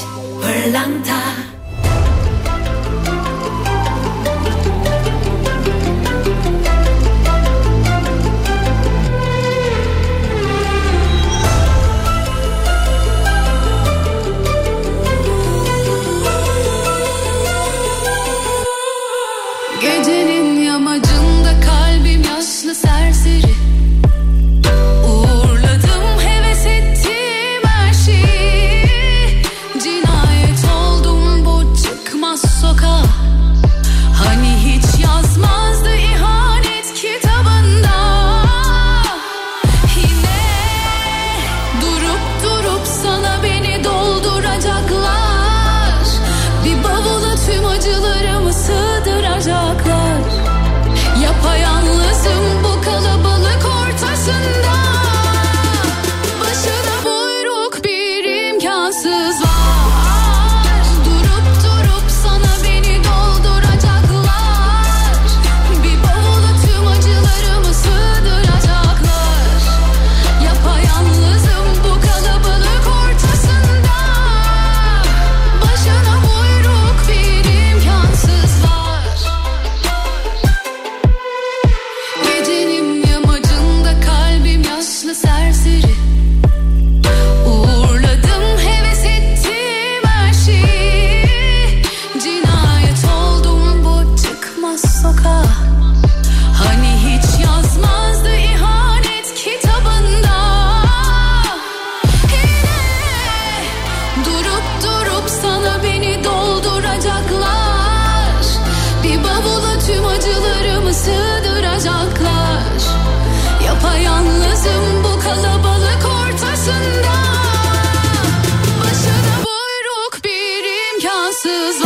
mı sığdıracaklar Yapayalnızım bu kalabalık ortasında. Başına buyruk bir imkansız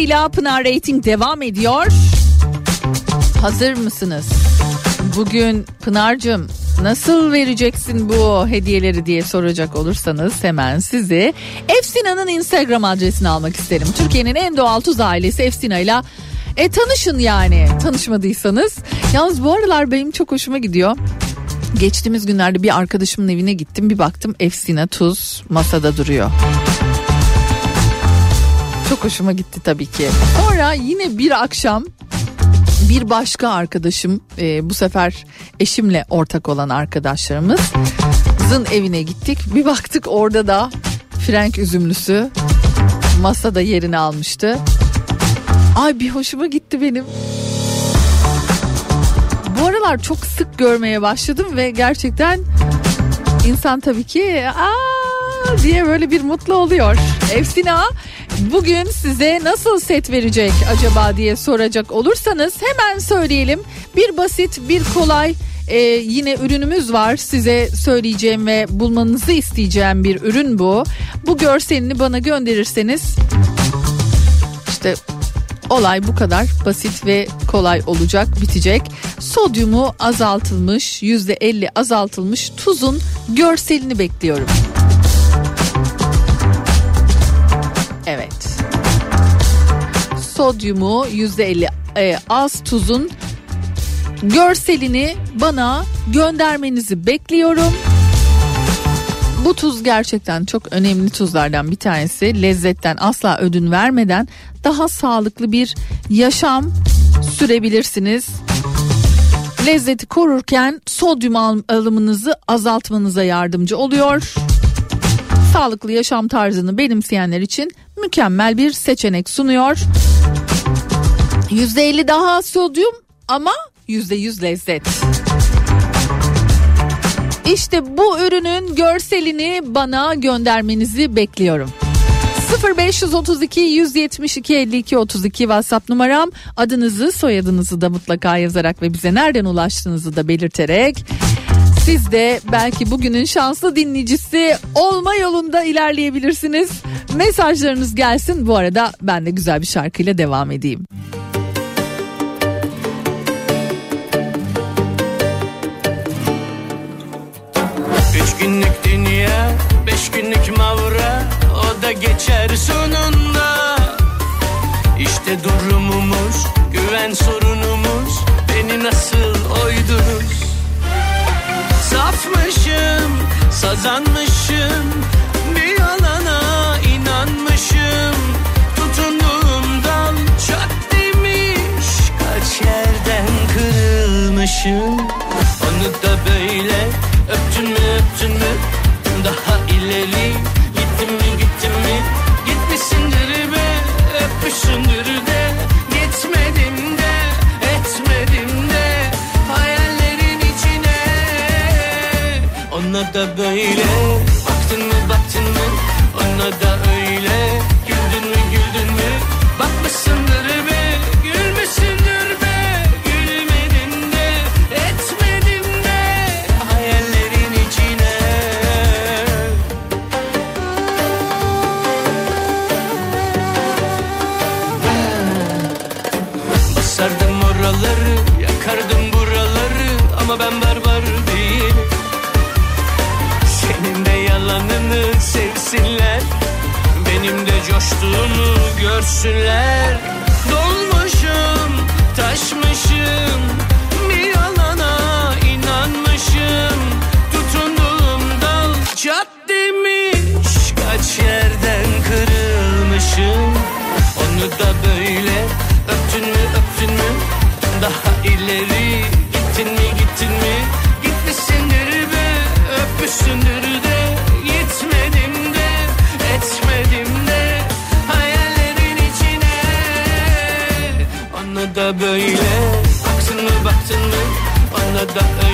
katkılarıyla Pınar Rating devam ediyor. Hazır mısınız? Bugün Pınar'cığım nasıl vereceksin bu hediyeleri diye soracak olursanız hemen sizi Efsina'nın Instagram adresini almak isterim. Türkiye'nin en doğal tuz ailesi Efsina ile e, tanışın yani tanışmadıysanız. Yalnız bu aralar benim çok hoşuma gidiyor. Geçtiğimiz günlerde bir arkadaşımın evine gittim bir baktım Efsina tuz masada duruyor. Çok hoşuma gitti tabii ki. Sonra yine bir akşam bir başka arkadaşım e, bu sefer eşimle ortak olan arkadaşlarımızın evine gittik. Bir baktık orada da Frank üzümlüsü masada yerini almıştı. Ay bir hoşuma gitti benim. Bu aralar çok sık görmeye başladım ve gerçekten insan tabii ki aa diye böyle bir mutlu oluyor. Efsina bugün size nasıl set verecek acaba diye soracak olursanız hemen söyleyelim. Bir basit bir kolay ee, yine ürünümüz var size söyleyeceğim ve bulmanızı isteyeceğim bir ürün bu. Bu görselini bana gönderirseniz işte olay bu kadar basit ve kolay olacak bitecek. Sodyumu azaltılmış %50 azaltılmış tuzun görselini bekliyorum. Evet. Sodyumu %50 e, az tuzun görselini bana göndermenizi bekliyorum. Bu tuz gerçekten çok önemli tuzlardan bir tanesi. Lezzetten asla ödün vermeden daha sağlıklı bir yaşam sürebilirsiniz. Lezzeti korurken sodyum al- alımınızı azaltmanıza yardımcı oluyor. Sağlıklı yaşam tarzını benimseyenler için mükemmel bir seçenek sunuyor. %50 daha az sodyum ama %100 lezzet. İşte bu ürünün görselini bana göndermenizi bekliyorum. 0532 172 52 32 WhatsApp numaram adınızı soyadınızı da mutlaka yazarak ve bize nereden ulaştığınızı da belirterek siz de belki bugünün şanslı dinleyicisi olma yolunda ilerleyebilirsiniz. Mesajlarınız gelsin bu arada ben de güzel bir şarkıyla devam edeyim. Üç günlük dünya, beş günlük mavra O da geçer sonunda İşte durumumuz, güven sorunumuz Beni nasıl oydunuz Safmışım, sazanmışım Bir yalana inanmışım. Tutunduğum dal çat demiş Kaç yerden kırılmışım. Onu da böyle öptün mü öptün mü? Daha ileri gittin mi gittin mi? Gitmişsindir be öpmüşsündür de da böyle. Baktın mı baktın mı? Ona da öyle de coştuğumu görsünler. Dolmuşum, taşmışım. Bir yalana inanmışım. Tutunduğum dal çat demiş Kaç yerden kırılmışım. Onu da böyle öptün mü öptün mü? Daha ileri Ona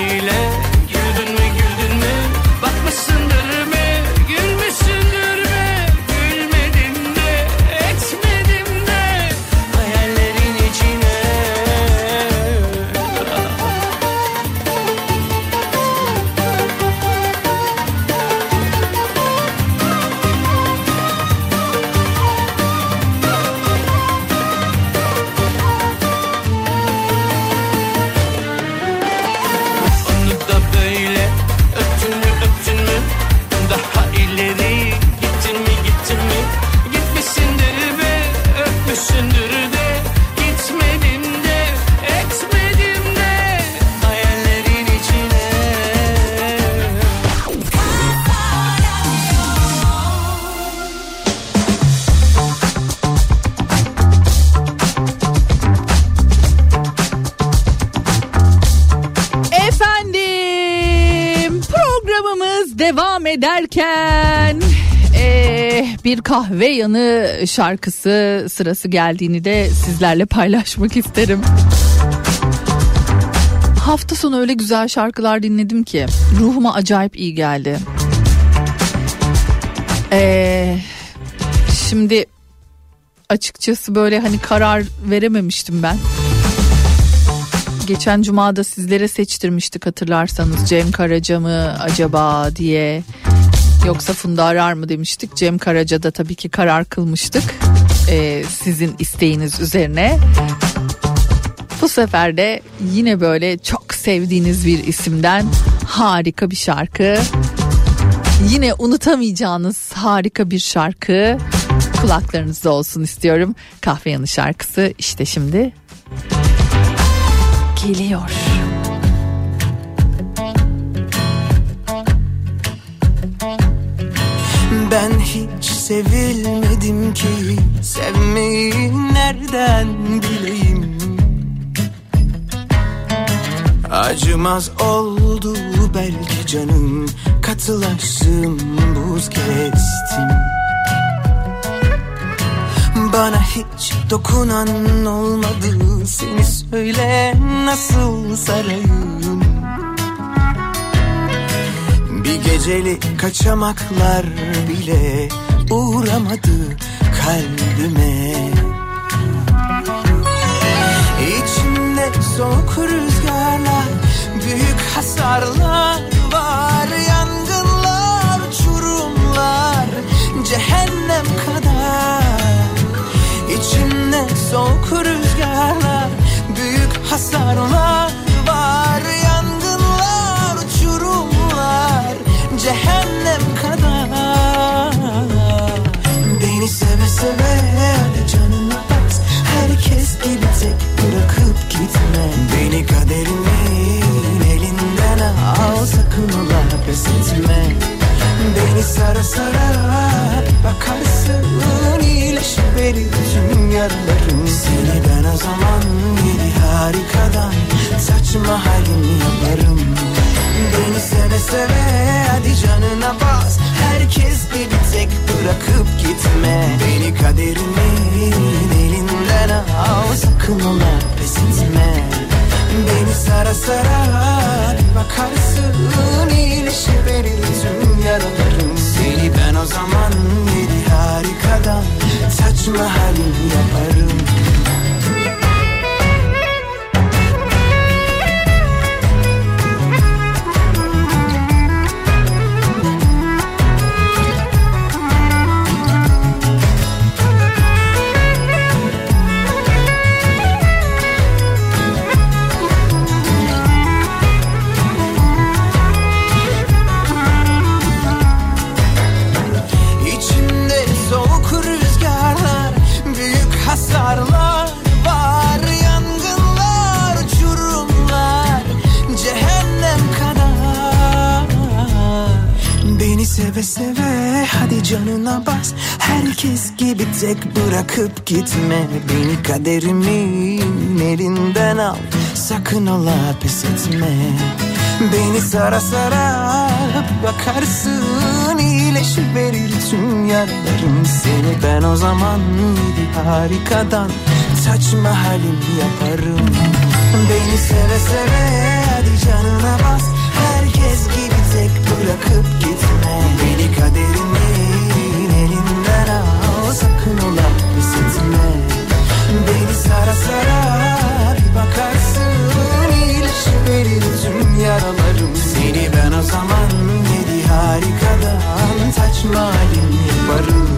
bir kahve yanı şarkısı sırası geldiğini de sizlerle paylaşmak isterim. Hafta sonu öyle güzel şarkılar dinledim ki ruhuma acayip iyi geldi. Eh, şimdi açıkçası böyle hani karar verememiştim ben. Geçen cumada sizlere seçtirmiştik hatırlarsanız Cem Karaca mı acaba diye yoksa Funda Arar mı demiştik. Cem Karaca'da tabii ki karar kılmıştık ee, sizin isteğiniz üzerine. Bu sefer de yine böyle çok sevdiğiniz bir isimden harika bir şarkı. Yine unutamayacağınız harika bir şarkı kulaklarınızda olsun istiyorum. Kahve yanı şarkısı işte şimdi geliyor. Ben hiç sevilmedim ki. Sevmeyi nereden bileyim? Acımaz oldu belki canım. Katılaştım buz kestim. Bana hiç dokunan olmadı. Seni söyle nasıl sarayım Bir gecelik kaçamaklar bile uğramadı kalbime. İçimde soğuk rüzgarlar, büyük hasarlar var Yangınlar, uçurumlar, cehennem kadar. İçimde soğuk rüzgarlar, büyük hasarlar var cehennem kadar. Beni seve seve canına bas Herkes gibi tek bırakıp gitme. Beni kaderimin elinden al Sakın ola pes etme. Beni sara sara bakarsın iyileşiverir tüm yaralarım Seni ben o zaman yedi harikadan Saçma halimi yaparım Beni seve seve hadi canına bas. Herkes gibi tek bırakıp gitme. Beni kaderimin elinden al Sakın ola pes etme. Beni sara sara bir bakarsın iyileşiverir tüm yaralarım. Seni ben o zaman yedi harikadan Saçma halim yaparım seve seve hadi canına bas. Herkes gibi tek bırakıp gitme. Beni kaderimin elinden al. Sakın ola pes etme. Beni sara sara bakarsın. İyileşiverir tüm yaralarım Seni. Ben o zaman harikadan saçma halim yaparım. Beni seve seve hadi canına bas. Herkes gibi tek bırakıp gitme. Beni kaderimin elinden al Sakın ola pes etme. Beni sara sara bir bakarsın iyileşiverir tüm yaralarım. Seni ben o zaman yedi harikadan saçma halim yaparım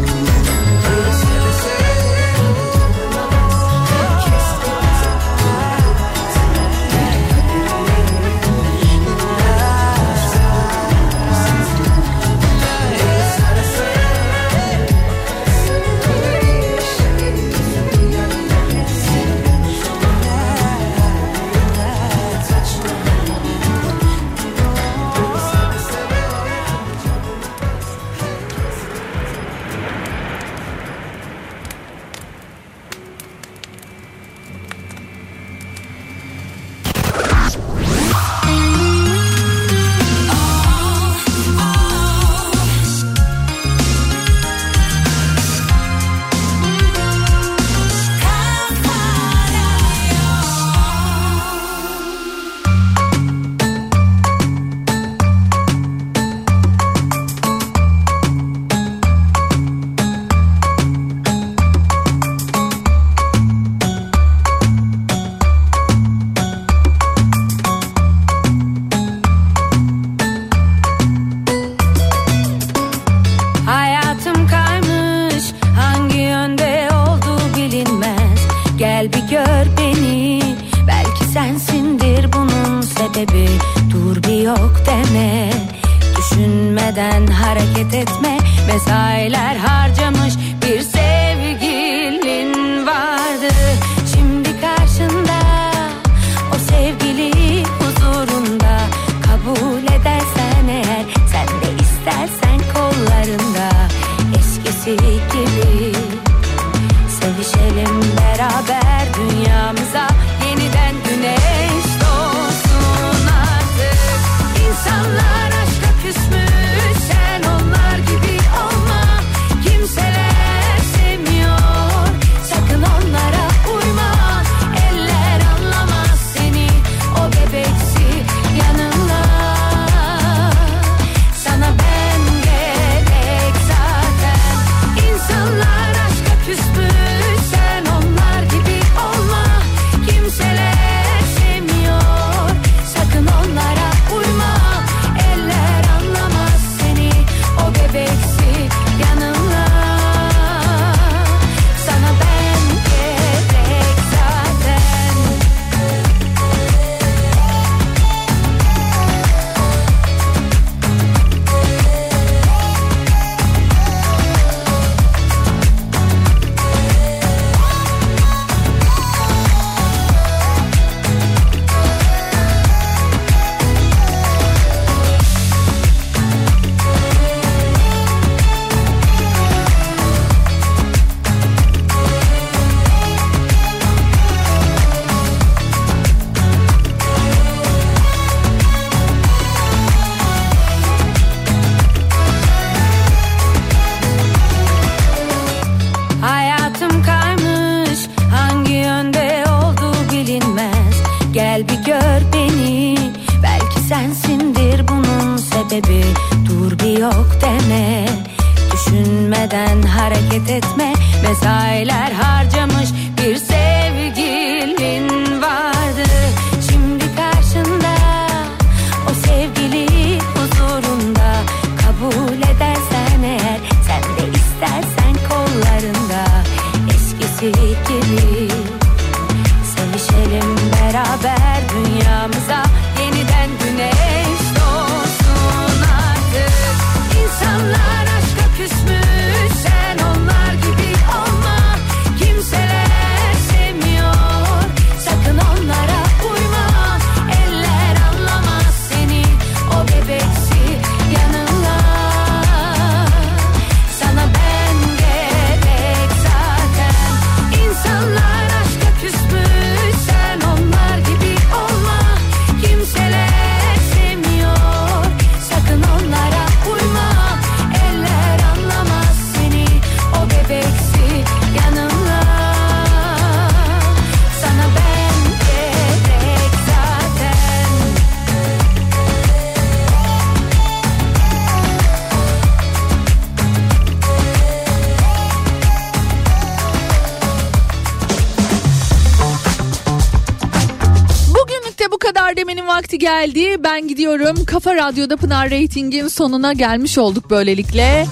geldi. Ben gidiyorum. Kafa Radyo'da Pınar Rating'in sonuna gelmiş olduk böylelikle.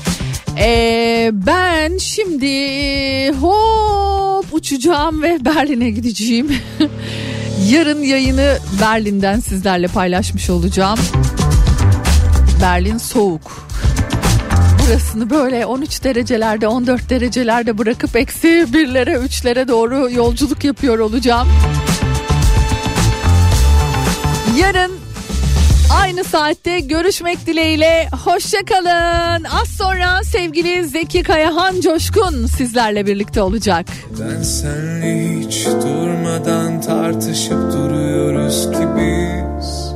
Ee, ben şimdi hop uçacağım ve *laughs* Berlin'e gideceğim. *laughs* Yarın yayını Berlin'den sizlerle paylaşmış olacağım. Berlin soğuk. Burasını böyle 13 derecelerde 14 derecelerde bırakıp eksi birlere 3'lere doğru yolculuk yapıyor olacağım. Yarın aynı saatte görüşmek dileğiyle. Hoşçakalın. Az sonra sevgili Zeki Kayahan Coşkun sizlerle birlikte olacak. Ben senle hiç durmadan tartışıp duruyoruz ki biz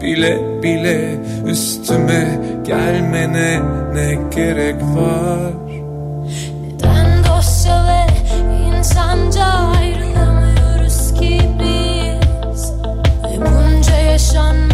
bile bile üstüme gelmene ne gerek var? Neden dosya ve insanca ayrılamıyoruz ki biz? Bunca yaşanmış